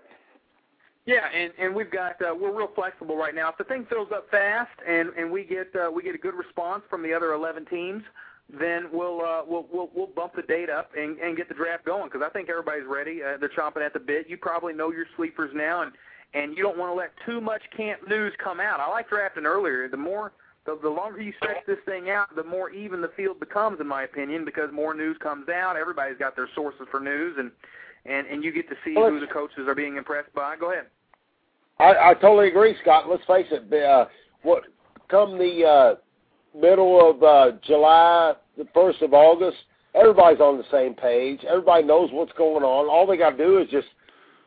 Yeah, and and we've got uh, we're real flexible right now. If the thing fills up fast and and we get uh, we get a good response from the other 11 teams, then we'll uh, we'll we'll we'll bump the date up and and get the draft going because I think everybody's ready. Uh, they're chomping at the bit. You probably know your sleepers now, and and you don't want to let too much camp news come out. I like drafting earlier. The more the, the longer you stretch this thing out, the more even the field becomes, in my opinion, because more news comes out. Everybody's got their sources for news, and and and you get to see Well, who the coaches are being impressed by. Go ahead. I, I totally agree, Scott. Let's face it. Uh, what come the uh, middle of uh, July, the first of August, everybody's on the same page. Everybody knows what's going on. All they got to do is just,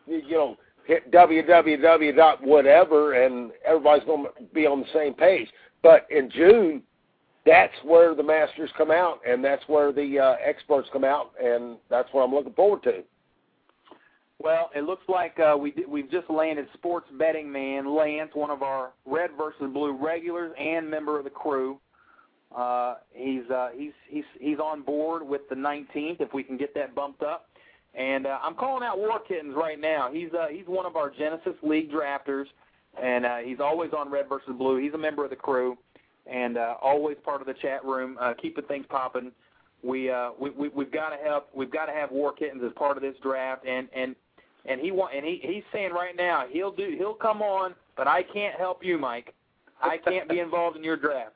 you know, hit www dot whatever, and everybody's going to be on the same page. But in June, that's where the masters come out, and that's where the uh, experts come out, and that's what I'm looking forward to. Well, it looks like uh, we d- we've just landed sports betting man Lance, one of our red versus blue regulars and member of the crew. Uh, he's uh, he's he's he's on board with the 19th if we can get that bumped up. And uh, I'm calling out War Kittens right now. He's uh, he's one of our Genesis League drafters, and uh, he's always on red versus blue. He's a member of the crew. and uh, always part of the chat room, uh, keeping things popping. We uh, we, we we've got to have we've got to have War Kittens as part of this draft, and and and he want and he he's saying right now he'll do he'll come on, but I can't help you, Mike. I can't be involved in your draft.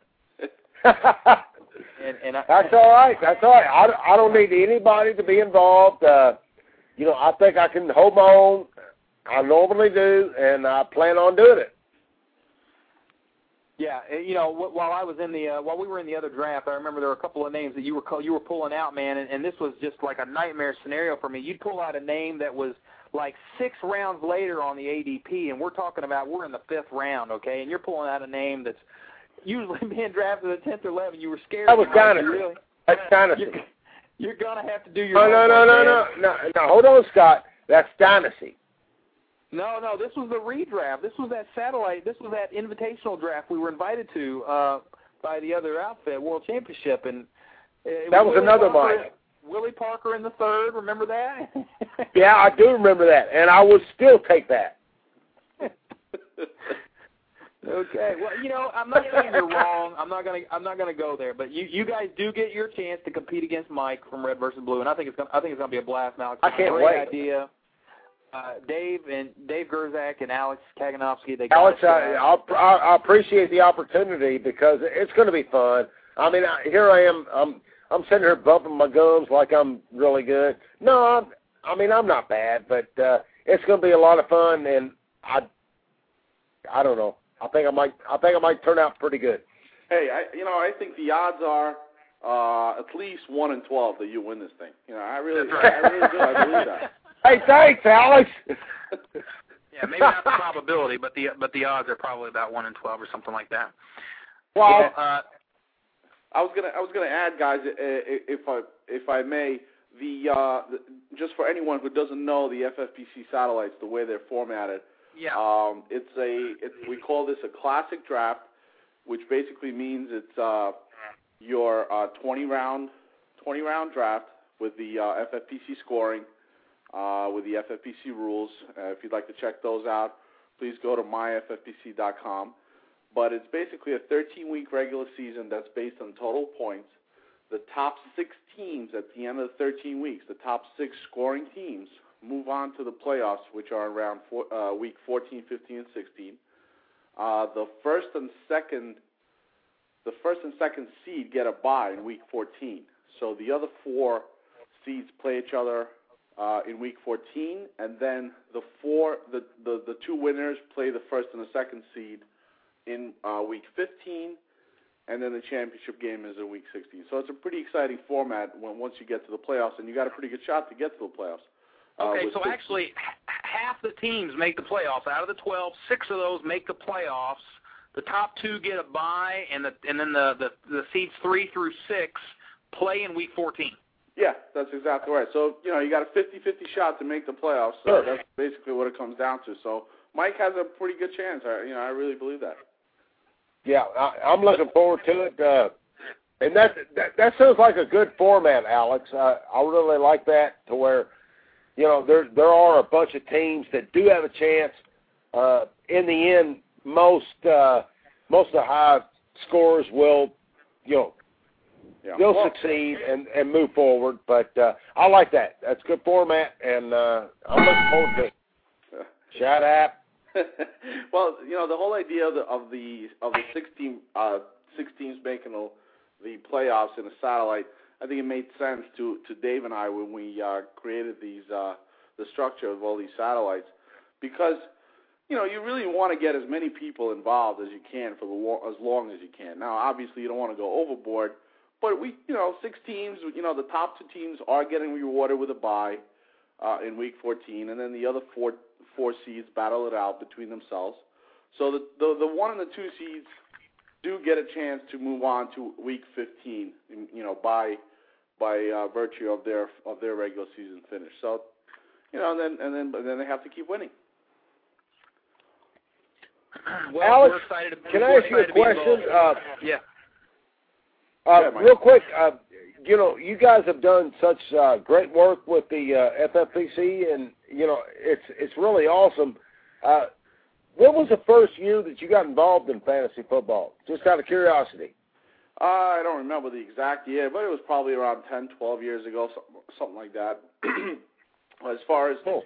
And, and I, <laughs> That's all right. That's all right. I, I don't need anybody to be involved. Uh, you know, I think I can hold my own. I normally do, and I plan on doing it. Yeah, uh, you know, wh- while I was in the uh, while we were in the other draft, I remember there were a couple of names that you were call, you were pulling out, man, and, and this was just like a nightmare scenario for me. You'd pull out a name that was like six rounds later on the ADP, and we're talking about we're in the fifth round, okay, and you're pulling out a name that's usually <laughs> being drafted at the tenth or eleventh. You were scared. That was dynasty. Really, That's dynasty. <laughs> you're, you're gonna have to do your. No, no, no, no, no, no, no. Hold on, Scott. That's dynasty. No, no, this was the redraft. This was that satellite. This was that invitational draft we were invited to uh, by the other outfit, World Championship, and it That was Willie another Mike. Willie Parker in the third. Remember that? <laughs> Yeah, I do remember that, and I would still take that. <laughs> okay. Well, you know, I'm not saying you're wrong. I'm not gonna. I'm not gonna go there. But you, you guys do get your chance to compete against Mike from Red versus Blue, and I think it's gonna. I think it's gonna be a blast. Now, I can't great wait. idea. Uh, Dave and Dave Gerczak and Alex Kaganowski. They got Alex, I, I I appreciate the opportunity because it's going to be fun. I mean, I, here I am. I'm I'm sitting here bumping my gums like I'm really good. No, I'm, I mean I'm not bad, but uh, it's going to be a lot of fun, and I I don't know. I think I might I think I might turn out pretty good. Hey, I you know I think the odds are uh, at least one in twelve that you win this thing. You know, I really, That's right. I really do. I believe that. <laughs> Hey, thanks, Alex. <laughs> Yeah, maybe not the probability, but the but the odds are probably about one in twelve or something like that. well, uh, I was gonna I was gonna add, guys, if I if I may, the, uh, the just for anyone who doesn't know the FFPC satellites, the way they're formatted, yeah, um, it's a it's, we call this a classic draft, which basically means it's uh, your uh, 20 round 20 round draft with the uh, FFPC scoring, uh, with the FFPC rules. Uh, if you'd like to check those out, please go to myffpc.com. But it's basically a 13 week regular season that's based on total points. The top six teams at the end of the 13 weeks, the top six scoring teams, move on to the playoffs, which are around four, uh, week 14, 15, and 16. Uh, the first and second, the first and second seed get a bye in week 14. So the other four seeds play each other uh, in week 14, and then the four, the, the the two winners play the first and the second seed in uh, week 15, and then the championship game is in week 16. So it's a pretty exciting format when once you get to the playoffs, and you got a pretty good shot to get to the playoffs. Uh, Okay, so actually, h- half the teams make the playoffs. Out of the 12, six of those make the playoffs. The top two get a bye, and the and then the the, the seeds three through six play in week 14. Yeah, that's exactly right. So, you know, you got a 50-50 shot to make the playoffs. So Sure. that's basically what it comes down to. So Mike has a pretty good chance. I, you know, I really believe that. Yeah, I, I'm looking forward to it. Uh, and that, that that sounds like a good format, Alex. I, I really like that to where, you know, there there are a bunch of teams that do have a chance. Uh, in the end, most uh, most of the high scorers will, you know, Yeah. they'll Well, succeed and and move forward. But uh, I like that. That's good format, and uh, I'm looking forward to it. <laughs> Shut up. <laughs> well, you know, the whole idea of the of the of the uh six teams making the the playoffs in a satellite, I think it made sense to to Dave and I when we uh created these uh the structure of all these satellites because you know, you really want to get as many people involved as you can for the as long as you can. Now, obviously, you don't want to go overboard, but we, you know, six teams, you know, the top two teams are getting rewarded with a bye uh, in week 14, and then the other four four seeds battle it out between themselves. So the the, the one and the two seeds do get a chance to move on to week 15, you know, by by uh, virtue of their of their regular season finish. So, you know, and then and then and then they have to keep winning. <clears throat> well, Alex, we're excited. to- Can I ask you a excited to be question? Uh, yeah. Uh, Yeah, real quick, uh, you know, you guys have done such uh, great work with the uh, FFPC, and you know, it's it's really awesome. Uh, when was the first year that you got involved in fantasy football? Just out of curiosity. Uh, I don't remember the exact year, but it was probably around ten, twelve years ago, something, something like that. <clears throat> as far as Cool.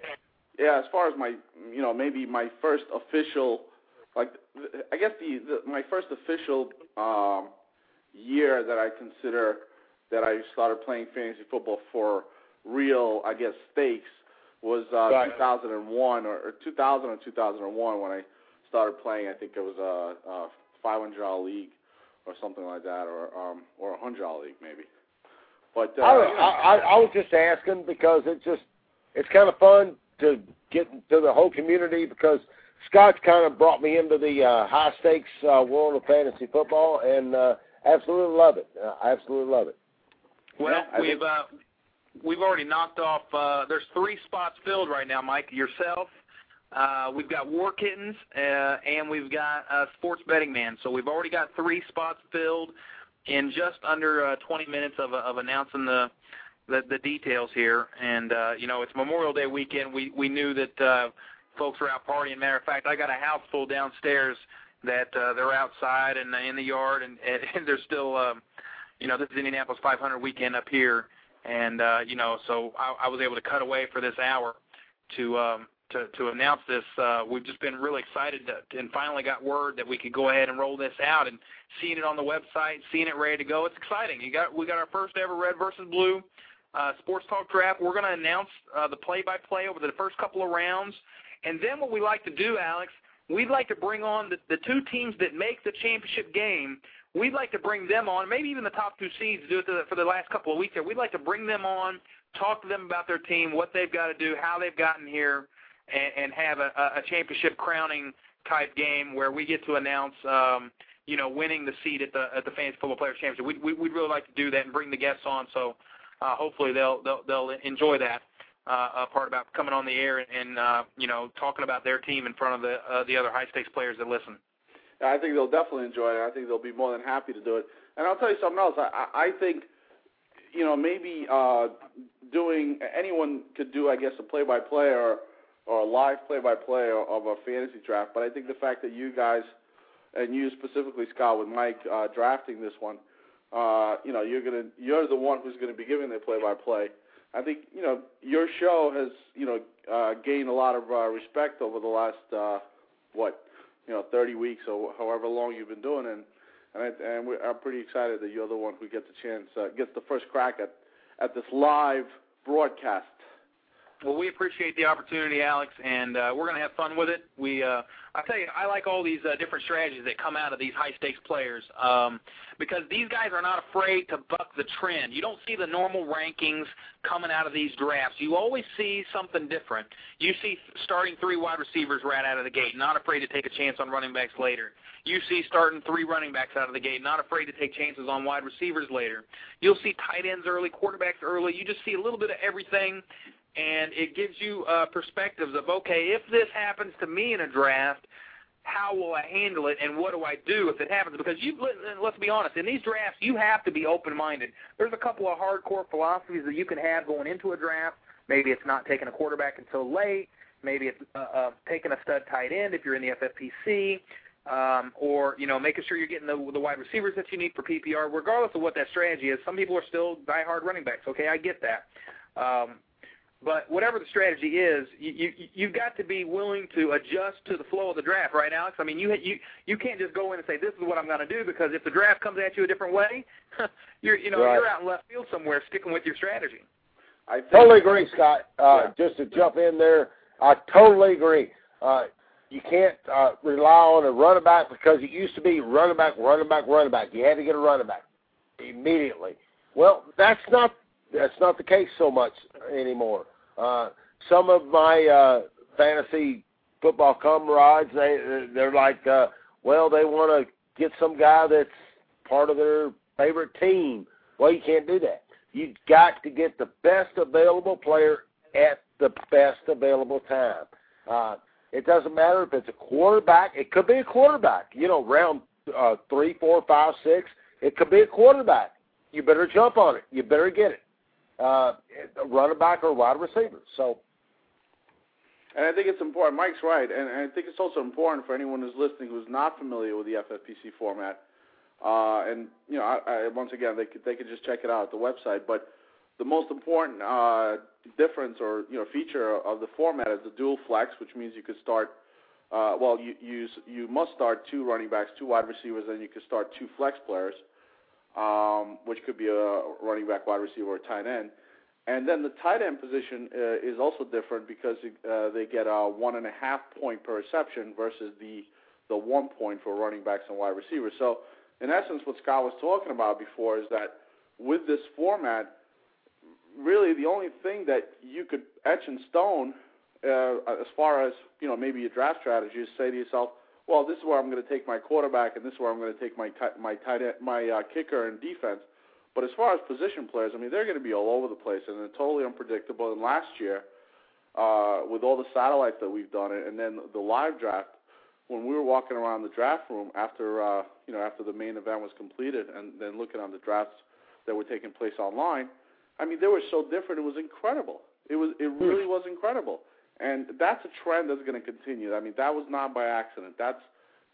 yeah, as far as my you know maybe my first official like I guess the, the my first official um year that I consider that I started playing fantasy football for real I guess stakes was uh Right. 2001 or, or 2000 or 2001 when I started playing I think it was a, a 500 dollar league or something like that or um or a 100 dollar league maybe but uh, I, you know, I, I was just asking because it's just it's kind of fun to get to the whole community because Scott's kind of brought me into the uh, high stakes uh, world of fantasy football and uh, absolutely love it. Uh, I absolutely love it. Well, Yeah, we've think- uh, we've already knocked off. Uh, there's three spots filled right now, Mike. Yourself. Uh, we've got War Kittens, uh, and we've got uh, Sports Betting Man. So we've already got three spots filled in just under uh, 20 minutes of, of announcing the, the the details here. And uh, you know, it's Memorial Day weekend. We we knew that uh, folks were out partying. Matter of fact, I got a house full downstairs that uh, they're outside and in the yard, and, <laughs> and they're still. Um, you know, this is Indianapolis 500 weekend up here, and uh, you know, so I, I was able to cut away for this hour to um, to to announce this. Uh, we've just been really excited to, and finally got word that we could go ahead and roll this out and seeing it on the website, seeing it ready to go. It's exciting. You got we got our first ever red versus blue uh, sports talk draft. We're going to announce uh, the play-by-play over the first couple of rounds, and then what we like to do, Alex, we'd like to bring on the, the two teams that make the championship game we'd like to bring them on, maybe even the top two seeds do it for the last couple of weeks here. We'd like to bring them on, talk to them about their team, what they've got to do, how they've gotten here, and, and have a, a championship crowning type game where we get to announce, um, you know, winning the seat at the at the Fantasy Football Players Championship. We'd, we'd really like to do that and bring the guests on, so uh, hopefully they'll they'll they'll enjoy that. Uh, uh, part about coming on the air and, and uh, you know talking about their team in front of the uh, the other high stakes players that listen. I think they'll definitely enjoy it. I think they'll be more than happy to do it. And I'll tell you something else. I, I think, you know, maybe uh, doing anyone could do, I guess, a play-by-play or or a live play-by-play of a fantasy draft. But I think the fact that you guys and you specifically, Scott, with Mike uh, drafting this one, uh, you know, you're gonna you're the one who's gonna be giving the play-by-play. I think you know your show has you know uh, gained a lot of uh, respect over the last uh, what you know 30 weeks or however long you've been doing it. And I, and we, I'm pretty excited that you're the one who gets a chance, uh, gets the first crack at at this live broadcast. Well, we appreciate the opportunity, Alex, and uh, we're going to have fun with it. We, uh, I tell you, I like all these uh, different strategies that come out of these high stakes players um, because these guys are not afraid to buck the trend. You don't see the normal rankings coming out of these drafts. You always see something different. You see starting three wide receivers right out of the gate, not afraid to take a chance on running backs later. You see starting three running backs out of the gate, not afraid to take chances on wide receivers later. You'll see tight ends early, quarterbacks early. You just see a little bit of everything and it gives you uh, perspectives of okay, if this happens to me in a draft, how will I handle it, and what do I do if it happens? Because you, let- let's be honest, in these drafts, you have to be open-minded. There's a couple of hardcore philosophies that you can have going into a draft. Maybe it's not taking a quarterback until late. Maybe it's uh, uh, taking a stud tight end if you're in the FFPC. Um, or you know, making sure you're getting the, the wide receivers that you need for PPR, regardless of what that strategy is. Some people are still diehard running backs. Okay, I get that. Um, but whatever the strategy is, you, you you've got to be willing to adjust to the flow of the draft, right, Alex? I mean, you you you can't just go in and say this is what I'm going to do because if the draft comes at you a different way, <laughs> you're you know Right. you're out in left field somewhere sticking with your strategy. I think, Totally agree, Scott. Uh, Yeah. Just to jump in there, I totally agree. Uh, you can't uh, rely on a running back because it used to be running back, running back, running back. You had to get a running back immediately. Well, that's not that's not the case so much anymore. Uh, some of my uh, fantasy football comrades, they they're like, uh, well, they want to get some guy that's part of their favorite team. Well, you can't do that. You've got to get the best available player at the best available time. Uh, it doesn't matter if it's a quarterback. It could be a quarterback. You know, round uh, three, four, five, six. It could be a quarterback. You better jump on it. You better get it. Uh, a running back or wide receiver. So And I think it's important. Mike's right, and, and I think it's also important for anyone who's listening who's not familiar with the FFPC format. Uh, and you know, I, I, once again, they could they could just check it out at the website. But the most important uh, difference or you know feature of the format is the dual flex, which means you could start. Uh, well, you you you must start two running backs, two wide receivers, then you could start two flex players, um, which could be a running back, wide receiver, or tight end. And then the tight end position uh, is also different because uh, they get a one and a half point per reception versus the the one point for running backs and wide receivers. So, in essence, what Scott was talking about before is that with this format, really the only thing that you could etch in stone, uh, as far as you know, maybe a draft strategy is say to yourself, well, this is where I'm going to take my quarterback, and this is where I'm going to take my t- my tight end, my uh, kicker and defense. But as far as position players, I mean, they're going to be all over the place and they're totally unpredictable. And last year, uh, with all the satellites that we've done, it and then the live draft, when we were walking around the draft room after uh, you know after the main event was completed, and then looking on the drafts that were taking place online, I mean, they were so different. It was incredible. It was it really was incredible, and that's a trend that's going to continue. I mean, that was not by accident. That's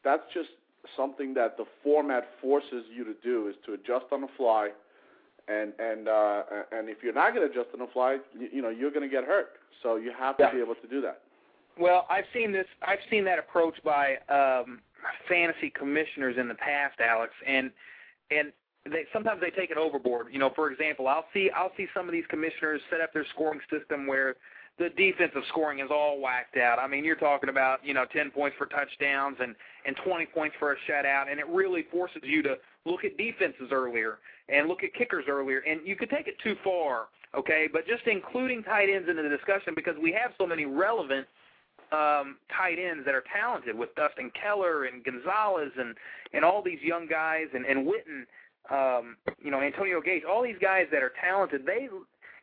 that's just something that the format forces you to do is to adjust on the fly and and uh, and if you're not going to adjust on the fly, you, you know you're going to get hurt. So you have to yeah. be able to do that. Well, I've seen this. I've seen that approach by um, fantasy commissioners in the past, Alex, and and they sometimes they take it overboard. You know, for example, I'll see I'll see some of these commissioners set up their scoring system where the defensive scoring is all whacked out. I mean, you're talking about you know 10 points for touchdowns and and 20 points for a shutout, and it really forces you to look at defenses earlier and look at kickers earlier. And you could take it too far, okay? But just including tight ends into the discussion because we have so many relevant um, tight ends that are talented with Dustin Keller and Gonzalez and and all these young guys and and Witten, um, you know Antonio Gates, all these guys that are talented. They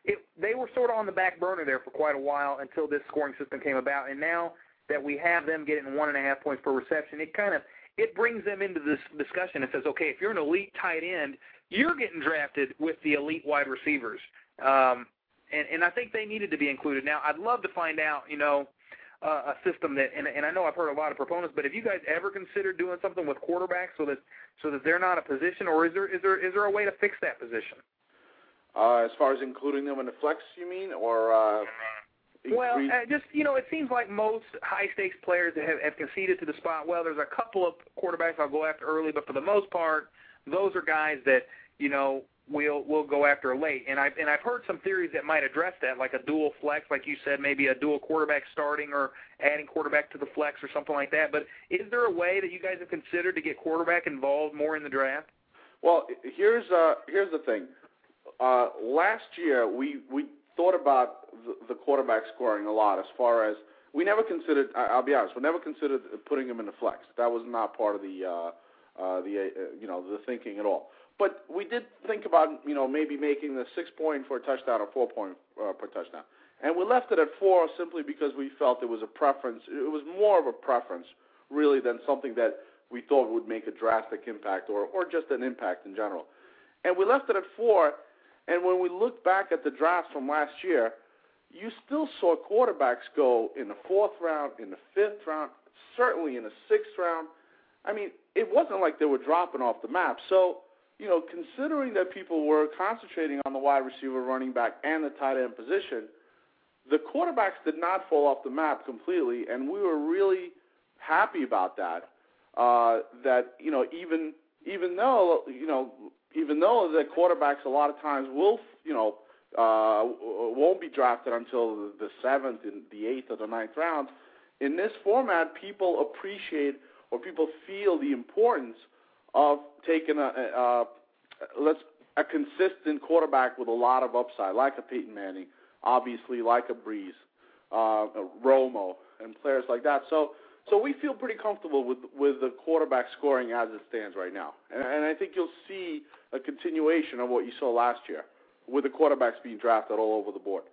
it, they were sort of on the back burner there for quite a while until this scoring system came about, and now that we have them getting one and a half points per reception, it kind of it brings them into this discussion and says, okay, if you're an elite tight end, you're getting drafted with the elite wide receivers. Um, and, and I think they needed to be included. Now, I'd love to find out, you know, uh, a system that, and, and I know I've heard a lot of proponents, but have you guys ever considered doing something with quarterbacks so that so that they're not a position, or is there is there is there a way to fix that position? Uh, as far as including them in the flex, you mean, or uh, well, uh, just you know, it seems like most high stakes players have, have conceded to the spot. Well, there's a couple of quarterbacks I'll go after early, but for the most part, those are guys that you know we'll we'll go after late. And I've and I've heard some theories that might address that, like a dual flex, like you said, maybe a dual quarterback starting or adding quarterback to the flex or something like that. But is there a way that you guys have considered to get quarterback involved more in the draft? Well, here's uh here's the thing. Uh, last year we we thought about the, the quarterback scoring a lot as far as we never considered. I'll be honest, we never considered putting him in the flex. That was not part of the uh, uh, the uh, you know the thinking at all. But we did think about you know maybe making the six point for a touchdown or four point uh, per touchdown, and we left it at four simply because we felt it was a preference. It was more of a preference really than something that we thought would make a drastic impact or or just an impact in general. And we left it at four. And when we look back at the drafts from last year, you still saw quarterbacks go in the fourth round, in the fifth round, certainly in the sixth round. I mean, it wasn't like they were dropping off the map. So, you know, considering that people were concentrating on the wide receiver, running back, and the tight end position, the quarterbacks did not fall off the map completely, and we were really happy about that. Uh, that you know, even even though you know, even though the quarterbacks a lot of times will you know uh, won't be drafted until the seventh, and the eighth, or the ninth rounds. In this format, people appreciate or people feel the importance of taking a, a, a let's a consistent quarterback with a lot of upside, like a Peyton Manning, obviously like a Brees, uh, a Romo, and players like that. So, so we feel pretty comfortable with with the quarterback scoring as it stands right now, and, and I think you'll see a continuation of what you saw last year with the quarterbacks being drafted all over the board.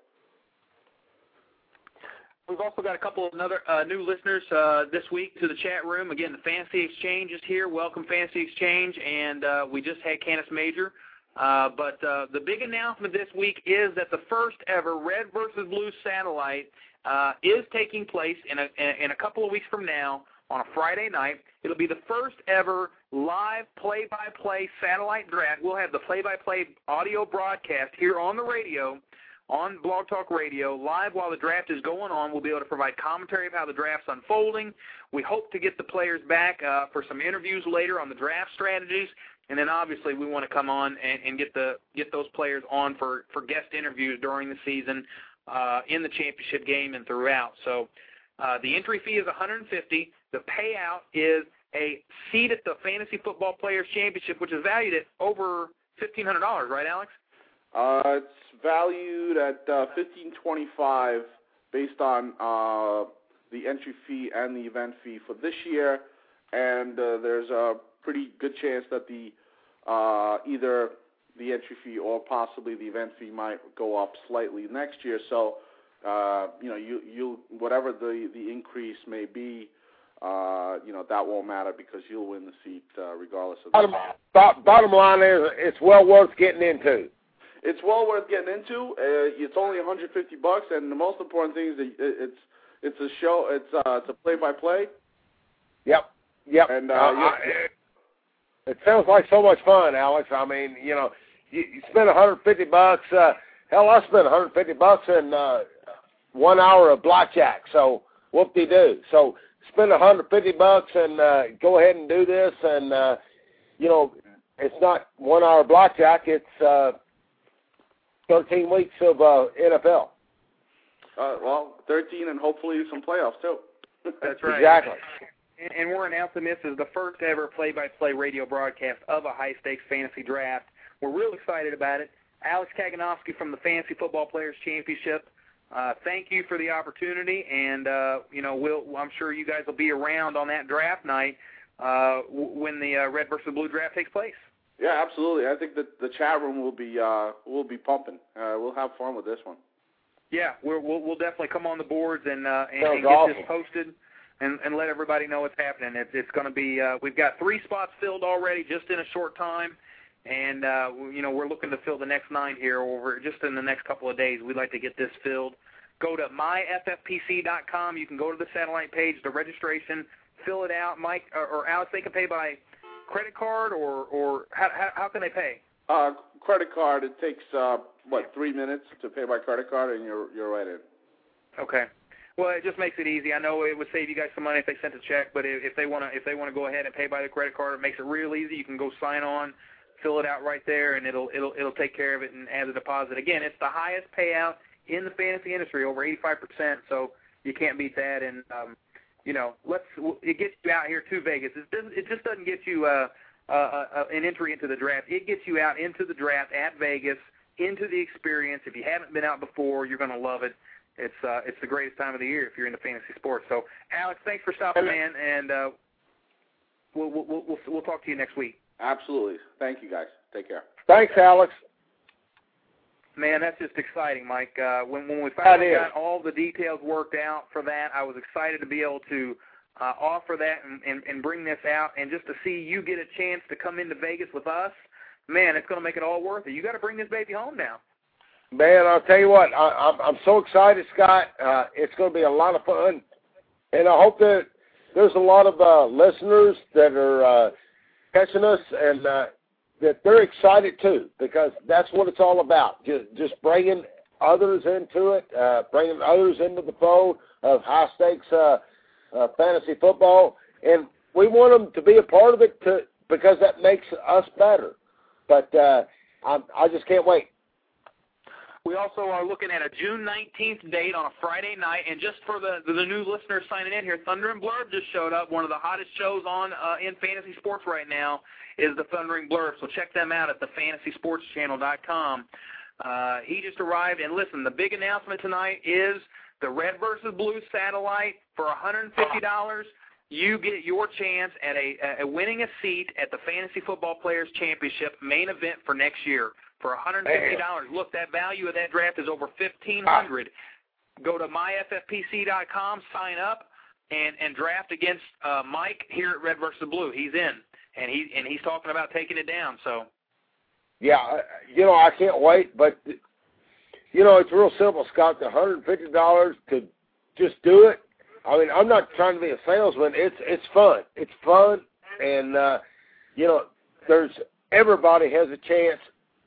We've also got a couple of another uh, new listeners uh, this week to the chat room. Again, the Fantasy Exchange is here. Welcome, Fantasy Exchange. And uh, we just had Canis Major Uh, but uh, the big announcement this week is that the first ever Red versus Blue satellite uh, is taking place in a in a couple of weeks from now on a Friday night. It'll be the first ever live play-by-play satellite draft. We'll have the play-by-play audio broadcast here on the radio, on Blog Talk Radio, live while the draft is going on. We'll be able to provide commentary of how the draft's unfolding. We hope to get the players back uh, for some interviews later on the draft strategies. And then obviously we want to come on and, and get the get those players on for, for guest interviews during the season, uh, in the championship game and throughout. So uh, the entry fee is 150. The payout is a seat at the Fantasy Football Players Championship, which is valued at over $1,500, right, Alex? Uh, it's valued at uh, 1525 based on uh, the entry fee and the event fee for this year, and uh, there's a pretty good chance that the uh, either the entry fee or possibly the event fee might go up slightly next year. So, uh, you know, you you whatever the the increase may be, uh, you know, that won't matter because you'll win the seat uh, regardless of. Bottom, bo- bottom line is, it's well worth getting into. It's well worth getting into. Uh, it's only 150 bucks, and the most important thing is that it's it's a show. It's uh, it's a play by play. Yep. Yep. And uh, Uh, I- it, it sounds like so much fun, Alex. I mean, you know, you, you spend 150 bucks. Uh, hell, I spent 150 bucks in uh, one hour of blackjack. So whoop de doo. So spend 150 bucks and uh, go ahead and do this. And uh, you know, it's not one hour blackjack. It's uh, 13 weeks of uh, NFL. uh, well, 13 and hopefully some playoffs too. <laughs> That's right. Exactly. And, and we're announcing this as the first ever play-by-play radio broadcast of a high-stakes fantasy draft. We're real excited about it. Alex Kaganowski from the Fantasy Football Players Championship. Uh, thank you for the opportunity, and uh, you know, we'll, I'm sure you guys will be around on that draft night uh, when the uh, Red versus Blue draft takes place. Yeah, absolutely. I think that the chat room will be uh, will be pumping. Uh, we'll have fun with this one. Yeah, we're, we'll we'll definitely come on the boards and uh, and, and get awesome. this posted and and let everybody know what's happening. It's it's going to be uh, we've got three spots filled already just in a short time, and uh, you know we're looking to fill the next nine here over just in the next couple of days. We'd like to get this filled. Go to myffpc.com. You can go to the satellite page, the registration, fill it out. Mike or, or Alex, they can pay by credit card or or how how, how can they pay? Uh, credit card. It takes uh, what three minutes to pay by credit card, and you're you're right in. Okay. Well, it just makes it easy. I know it would save you guys some money if they sent a check, but if they want to if they want to go ahead and pay by the credit card, it makes it real easy. You can go sign on, fill it out right there, and it'll it'll it'll take care of it and add the deposit. Again, it's the highest payout in the fantasy industry, over 85%. So you can't beat that. And um, you know, let's it gets you out here to Vegas. It doesn't it just doesn't get you uh, uh, uh, an entry into the draft. It gets you out into the draft at Vegas, into the experience. If you haven't been out before, you're going to love it. It's uh, it's the greatest time of the year if you're into fantasy sports. So, Alex, thanks for stopping, man, and uh, we'll, we'll we'll we'll talk to you next week. Absolutely. Thank you, guys. Take care. Thanks, Alex. Man, that's just exciting, Mike. Uh, when when we finally got all the details worked out for that, I was excited to be able to uh, offer that and, and, and bring this out, and just to see you get a chance to come into Vegas with us. Man, it's going to make it all worth it. You got to bring this baby home now. Man, I'll tell you what, I, I'm I'm so excited, Scott. Uh, it's going to be a lot of fun, and I hope that there's a lot of uh, listeners that are uh, catching us and uh, that they're excited too, because that's what it's all about. Just just bringing others into it, uh, bringing others into the fold of high stakes uh, uh, fantasy football, and we want them to be a part of it to because that makes us better. But uh, I, I just can't wait. We also are looking at a June 19th date on a Friday night, and just for the the, new listeners signing in here, Thundering Blurb just showed up. One of the hottest shows on uh, in fantasy sports right now is the Thundering Blurb. So check them out at thefantasysportschannel.com. Uh, he just arrived, and listen, the big announcement tonight is the Red versus Blue satellite for $150. You get your chance at a, at winning a seat at the Fantasy Football Players Championship main event for next year for $150. Look, that value of that draft is over 1500 Go to myffpc.com, sign up, and and draft against uh, Mike here at Red versus Blue. He's in, and he and he's talking about taking it down. So yeah, you know, I can't wait. But you know, it's real simple, Scott. The hundred and fifty dollars to just do it. I mean, I'm not trying to be a salesman. It's it's fun. It's fun, and uh, you know, there's everybody has a chance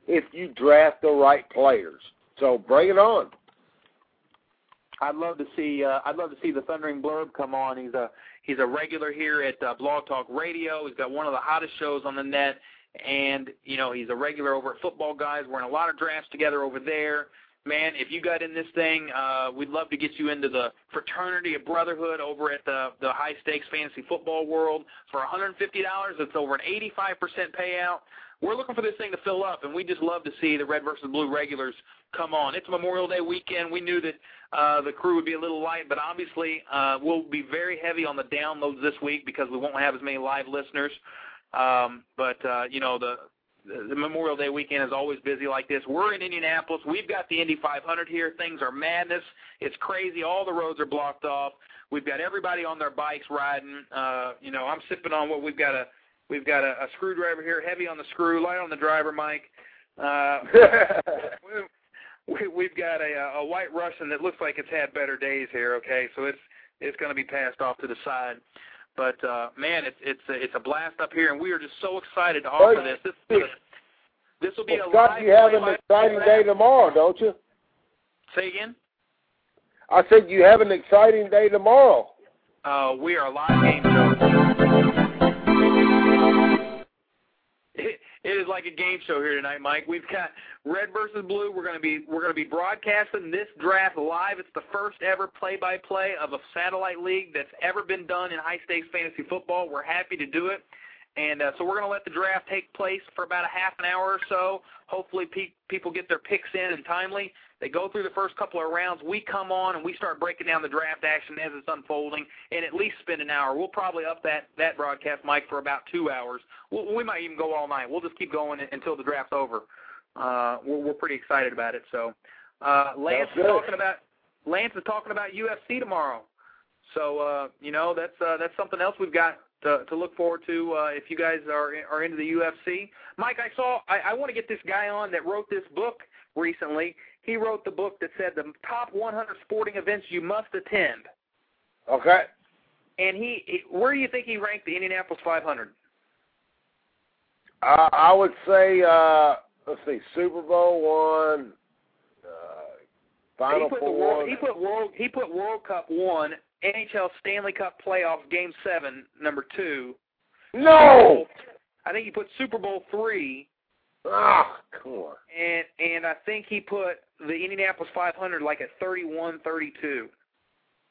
if you draft the right players. So bring it on. I'd love to see uh, I'd love to see the Thundering Blurb come on. He's a he's a regular here at uh, Blog Talk Radio. He's got one of the hottest shows on the net, and you know he's a regular over at Football Guys. We're in a lot of drafts together over there. Man, if you got in this thing, uh, we'd love to get you into the fraternity of brotherhood over at the the high stakes fantasy football world for $150. It's over an 85% payout. We're looking for this thing to fill up, and we just love to see the red versus blue regulars come on. It's Memorial Day weekend. We knew that uh, the crew would be a little light, but obviously uh, we'll be very heavy on the downloads this week because we won't have as many live listeners. Um, but uh, you know the the Memorial Day weekend is always busy like this. We're in Indianapolis. We've got the Indy 500 here. Things are madness. It's crazy. All the roads are blocked off. We've got everybody on their bikes riding. Uh, you know, I'm sipping on what we've got a we've got a, a screwdriver here, heavy on the screw, light on the driver, Mike. <laughs> Uh, we, we've got a, a white Russian that looks like it's had better days here. Okay, so it's it's going to be passed off to the side. But uh, man, it's it's a, it's a blast up here, and we are just so excited to offer this. This this will be Well, a Scott, live you have an exciting day tomorrow, don't you? Say again. I said you have an exciting day tomorrow. Uh, we are live game show. It, is like a game show here tonight, Mike. We've got red versus blue. We're going to be we're going to be broadcasting this draft live. It's the first ever play-by-play of a satellite league that's ever been done in high stakes fantasy football. We're happy to do it. And uh, so we're going to let the draft take place for about a half an hour or so. Hopefully, pe- people get their picks in and timely. They go through the first couple of rounds. We come on and we start breaking down the draft action as it's unfolding, and at least spend an hour. We'll probably up that that broadcast, Mike, for about two hours. We'll, we might even go all night. We'll just keep going until the draft's over. Uh, we're, we're pretty excited about it. So, uh, Lance is talking about Lance is talking about UFC tomorrow. So uh, you know that's uh, that's something else we've got to, to look forward to uh, if you guys are are into the UFC. Mike, I saw I, I want to get this guy on that wrote this book recently. He wrote the book that said the top 100 sporting events you must attend. Okay. And he, he where do you think he ranked the Indianapolis 500? Uh, I would say, uh, let's see, Super Bowl one, uh, Final he put the world he put world he put World Cup one, NHL Stanley Cup playoff game seven, number two. no! I think he put Super Bowl three, Ah, come on. and and I think he put the Indianapolis 500 like at 31, 32.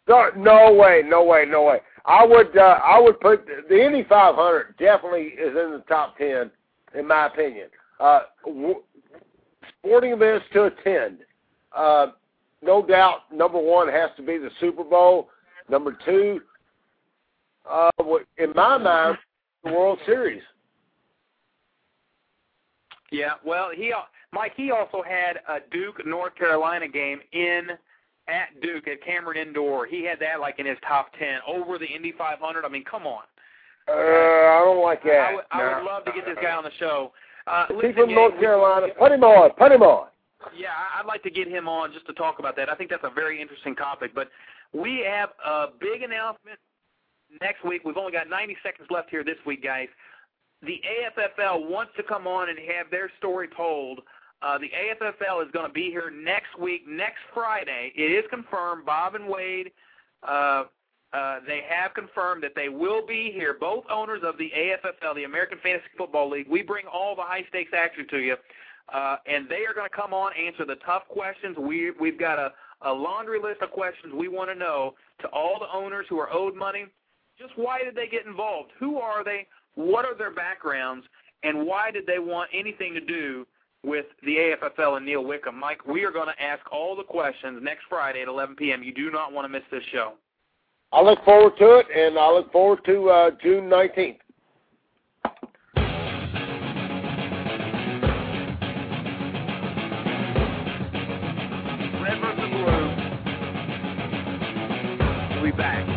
No, no way, no way, no way. I would, uh, I would put the, the Indy 500 definitely is in the top ten, in my opinion. Uh, w- sporting events to attend. Uh, no doubt, number one has to be the Super Bowl. Number two, uh, in my mind, the World Series. Yeah, well, he Mike he also had a Duke North Carolina game in at Duke at Cameron Indoor. He had that like in his top 10 over the Indy 500. I mean, come on. Uh, I don't like that. I would, I would love to get this guy on the show. Uh, He's from North we- Carolina. Put him on. Put him on. Yeah, I'd like to get him on just to talk about that. I think that's a very interesting topic. But we have a big announcement next week. We've only got 90 seconds left here this week, guys. The AFFL wants to come on and have their story told. Uh, the AFFL is going to be here next week, next Friday. It is confirmed. Bob and Wade, uh, uh, they have confirmed that they will be here. Both owners of the AFFL, the American Fantasy Football League. We bring all the high stakes action to you. Uh, and they are going to come on, answer the tough questions. We we've got a, a laundry list of questions we want to know to all the owners who are owed money. Just why did they get involved? Who are they? What are their backgrounds? And why did they want anything to do with the AFFL and Neil Wickham? Mike, we are going to ask all the questions next Friday at 11 p.m. You do not want to miss this show. I look forward to it, and I look forward to uh, June 19th. Back.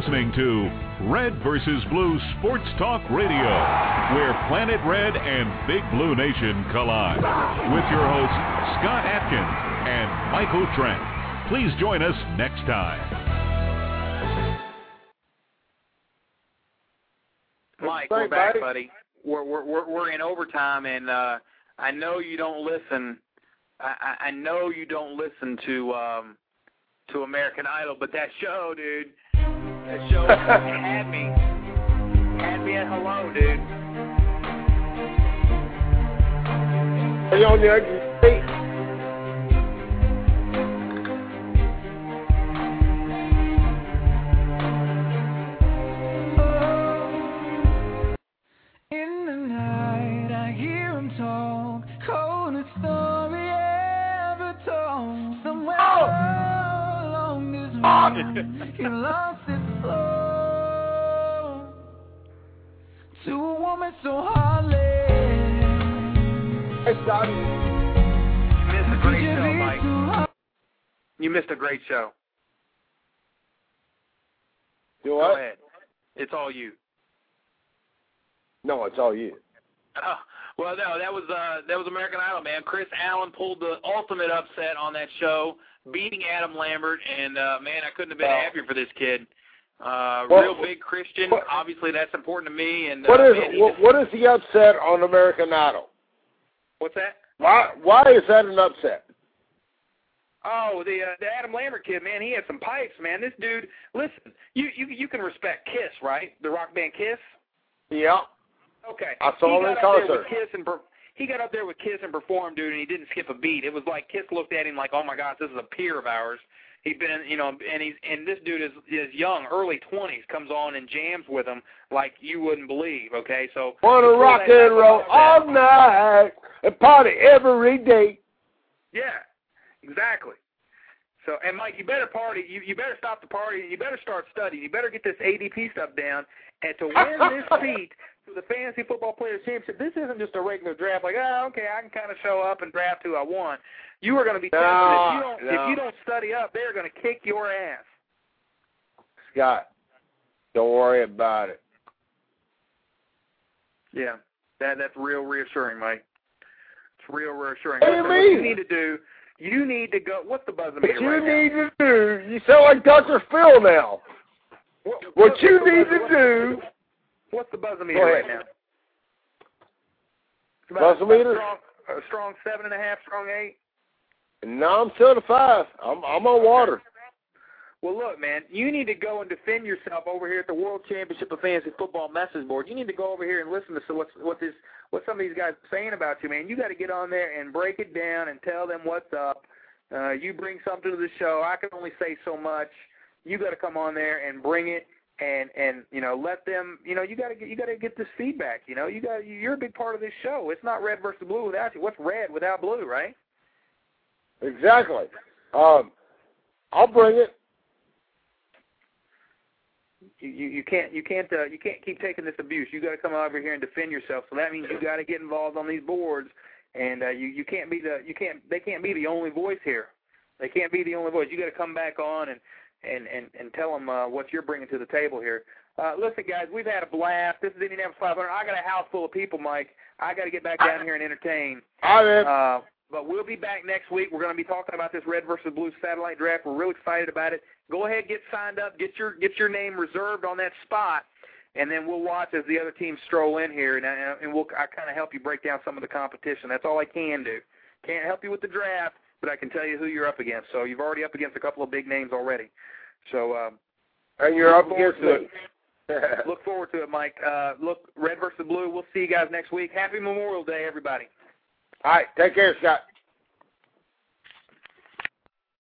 Listening to Red versus Blue Sports Talk Radio, where Planet Red and Big Blue Nation collide. With your hosts, Scott Atkins and Michael Trent. Please join us next time. Mike, we're back, buddy. We're we're we're, we're in overtime, and uh, I know you don't listen. I, I I know you don't listen to um, to American Idol, but that show, dude, that show had me. Had me at hello, dude. Are oh! oh! you on the edge of your to a woman so heartless. Hey, Scott. You missed a great show, be Mike. You missed a great show. You Go what? ahead. It's all you. No, it's all you. <laughs> Oh, well, no, that was uh, that was American Idol, man. Kris Allen pulled the ultimate upset on that show, beating Adam Lambert, and uh, man, I couldn't have been Wow. happier for this kid. Uh, Well, real big Christian. what- Obviously, that's important to me. And what uh, is man, what, what is the upset on American Idol? what's that? Why why is that an upset? Oh, the uh, the Adam Lambert kid, man, he had some pipes, man. This dude, listen, you you you can respect Kiss, right? The rock band Kiss. Yeah. Okay. I saw him in got up there concert. Kiss and he got up there with Kiss and performed, dude, and he didn't skip a beat. It was like Kiss looked at him like, "Oh my gosh, this is a peer of ours." He'd been, you know, and he's and this dude is is young, early twenties, comes on and jams with him like you wouldn't believe. Okay, so Wanna rock and roll all night and party every day. Yeah, exactly. So, and Mike, you better party. You you better stop the party. You better start studying. You better get this ADP stuff down. And to win this <laughs> seat to the Fantasy Football Players Championship, this isn't just a regular draft. Like, oh, okay, I can kind of show up and draft who I want. You are going to be tested. if you don't No, if you don't study up, they're going to kick your ass. Scott, don't worry about it. Yeah, that that's real reassuring, Mike. It's real reassuring. What do you What you need to do, you need to go. What's the buzzer What you right now? need to do, you sound like Dr. Phil now. What, What what's you need to do, What's the buzzer meter right now? It's about- Buzzer meter? Strong, a strong seven and a half, strong eight. no, I'm still to five. I'm I'm on water. Well, look, man, you need to go and defend yourself over here at the World Championship of Fantasy Football message board. You need to go over here and listen to what's what this what some of these guys are saying about you, man. You got to get on there and break it down and tell them what's up. Uh, you bring something to the show. I can only say so much. You got to come on there and bring it and and you know let them you know you got to get you got to get this feedback. You know you got you're a big part of this show. It's not red versus blue without you. What's red without blue, right? Exactly. Um, I'll bring it. you you you can't you can't uh, you can't keep taking this abuse. You got to come over here and defend yourself. So that means you got to get involved on these boards, and uh, you you can't be the you can't they can't be the only voice here. They can't be the only voice. You got to come back on and and and and tell them uh, what you're bringing to the table here. Uh, listen, guys, we've had a blast. This is Indianapolis 500. I got a house full of people, Mike. I got to get back down here and entertain. I did. Uh, but we'll be back next week. We're going to be talking about this red versus blue satellite draft. We're real excited about it. Go ahead, get signed up, get your get your name reserved on that spot, and then we'll watch as the other teams stroll in here, and uh, and we'll I kind of help you break down some of the competition. That's all I can do. Can't help you with the draft, but I can tell you who you're up against. So you've already up against a couple of big names already. So um, and you're up against it. look forward to it, Mike. Uh, look, red versus blue. We'll see you guys next week. Happy Memorial Day, everybody. All right, take care, Scott.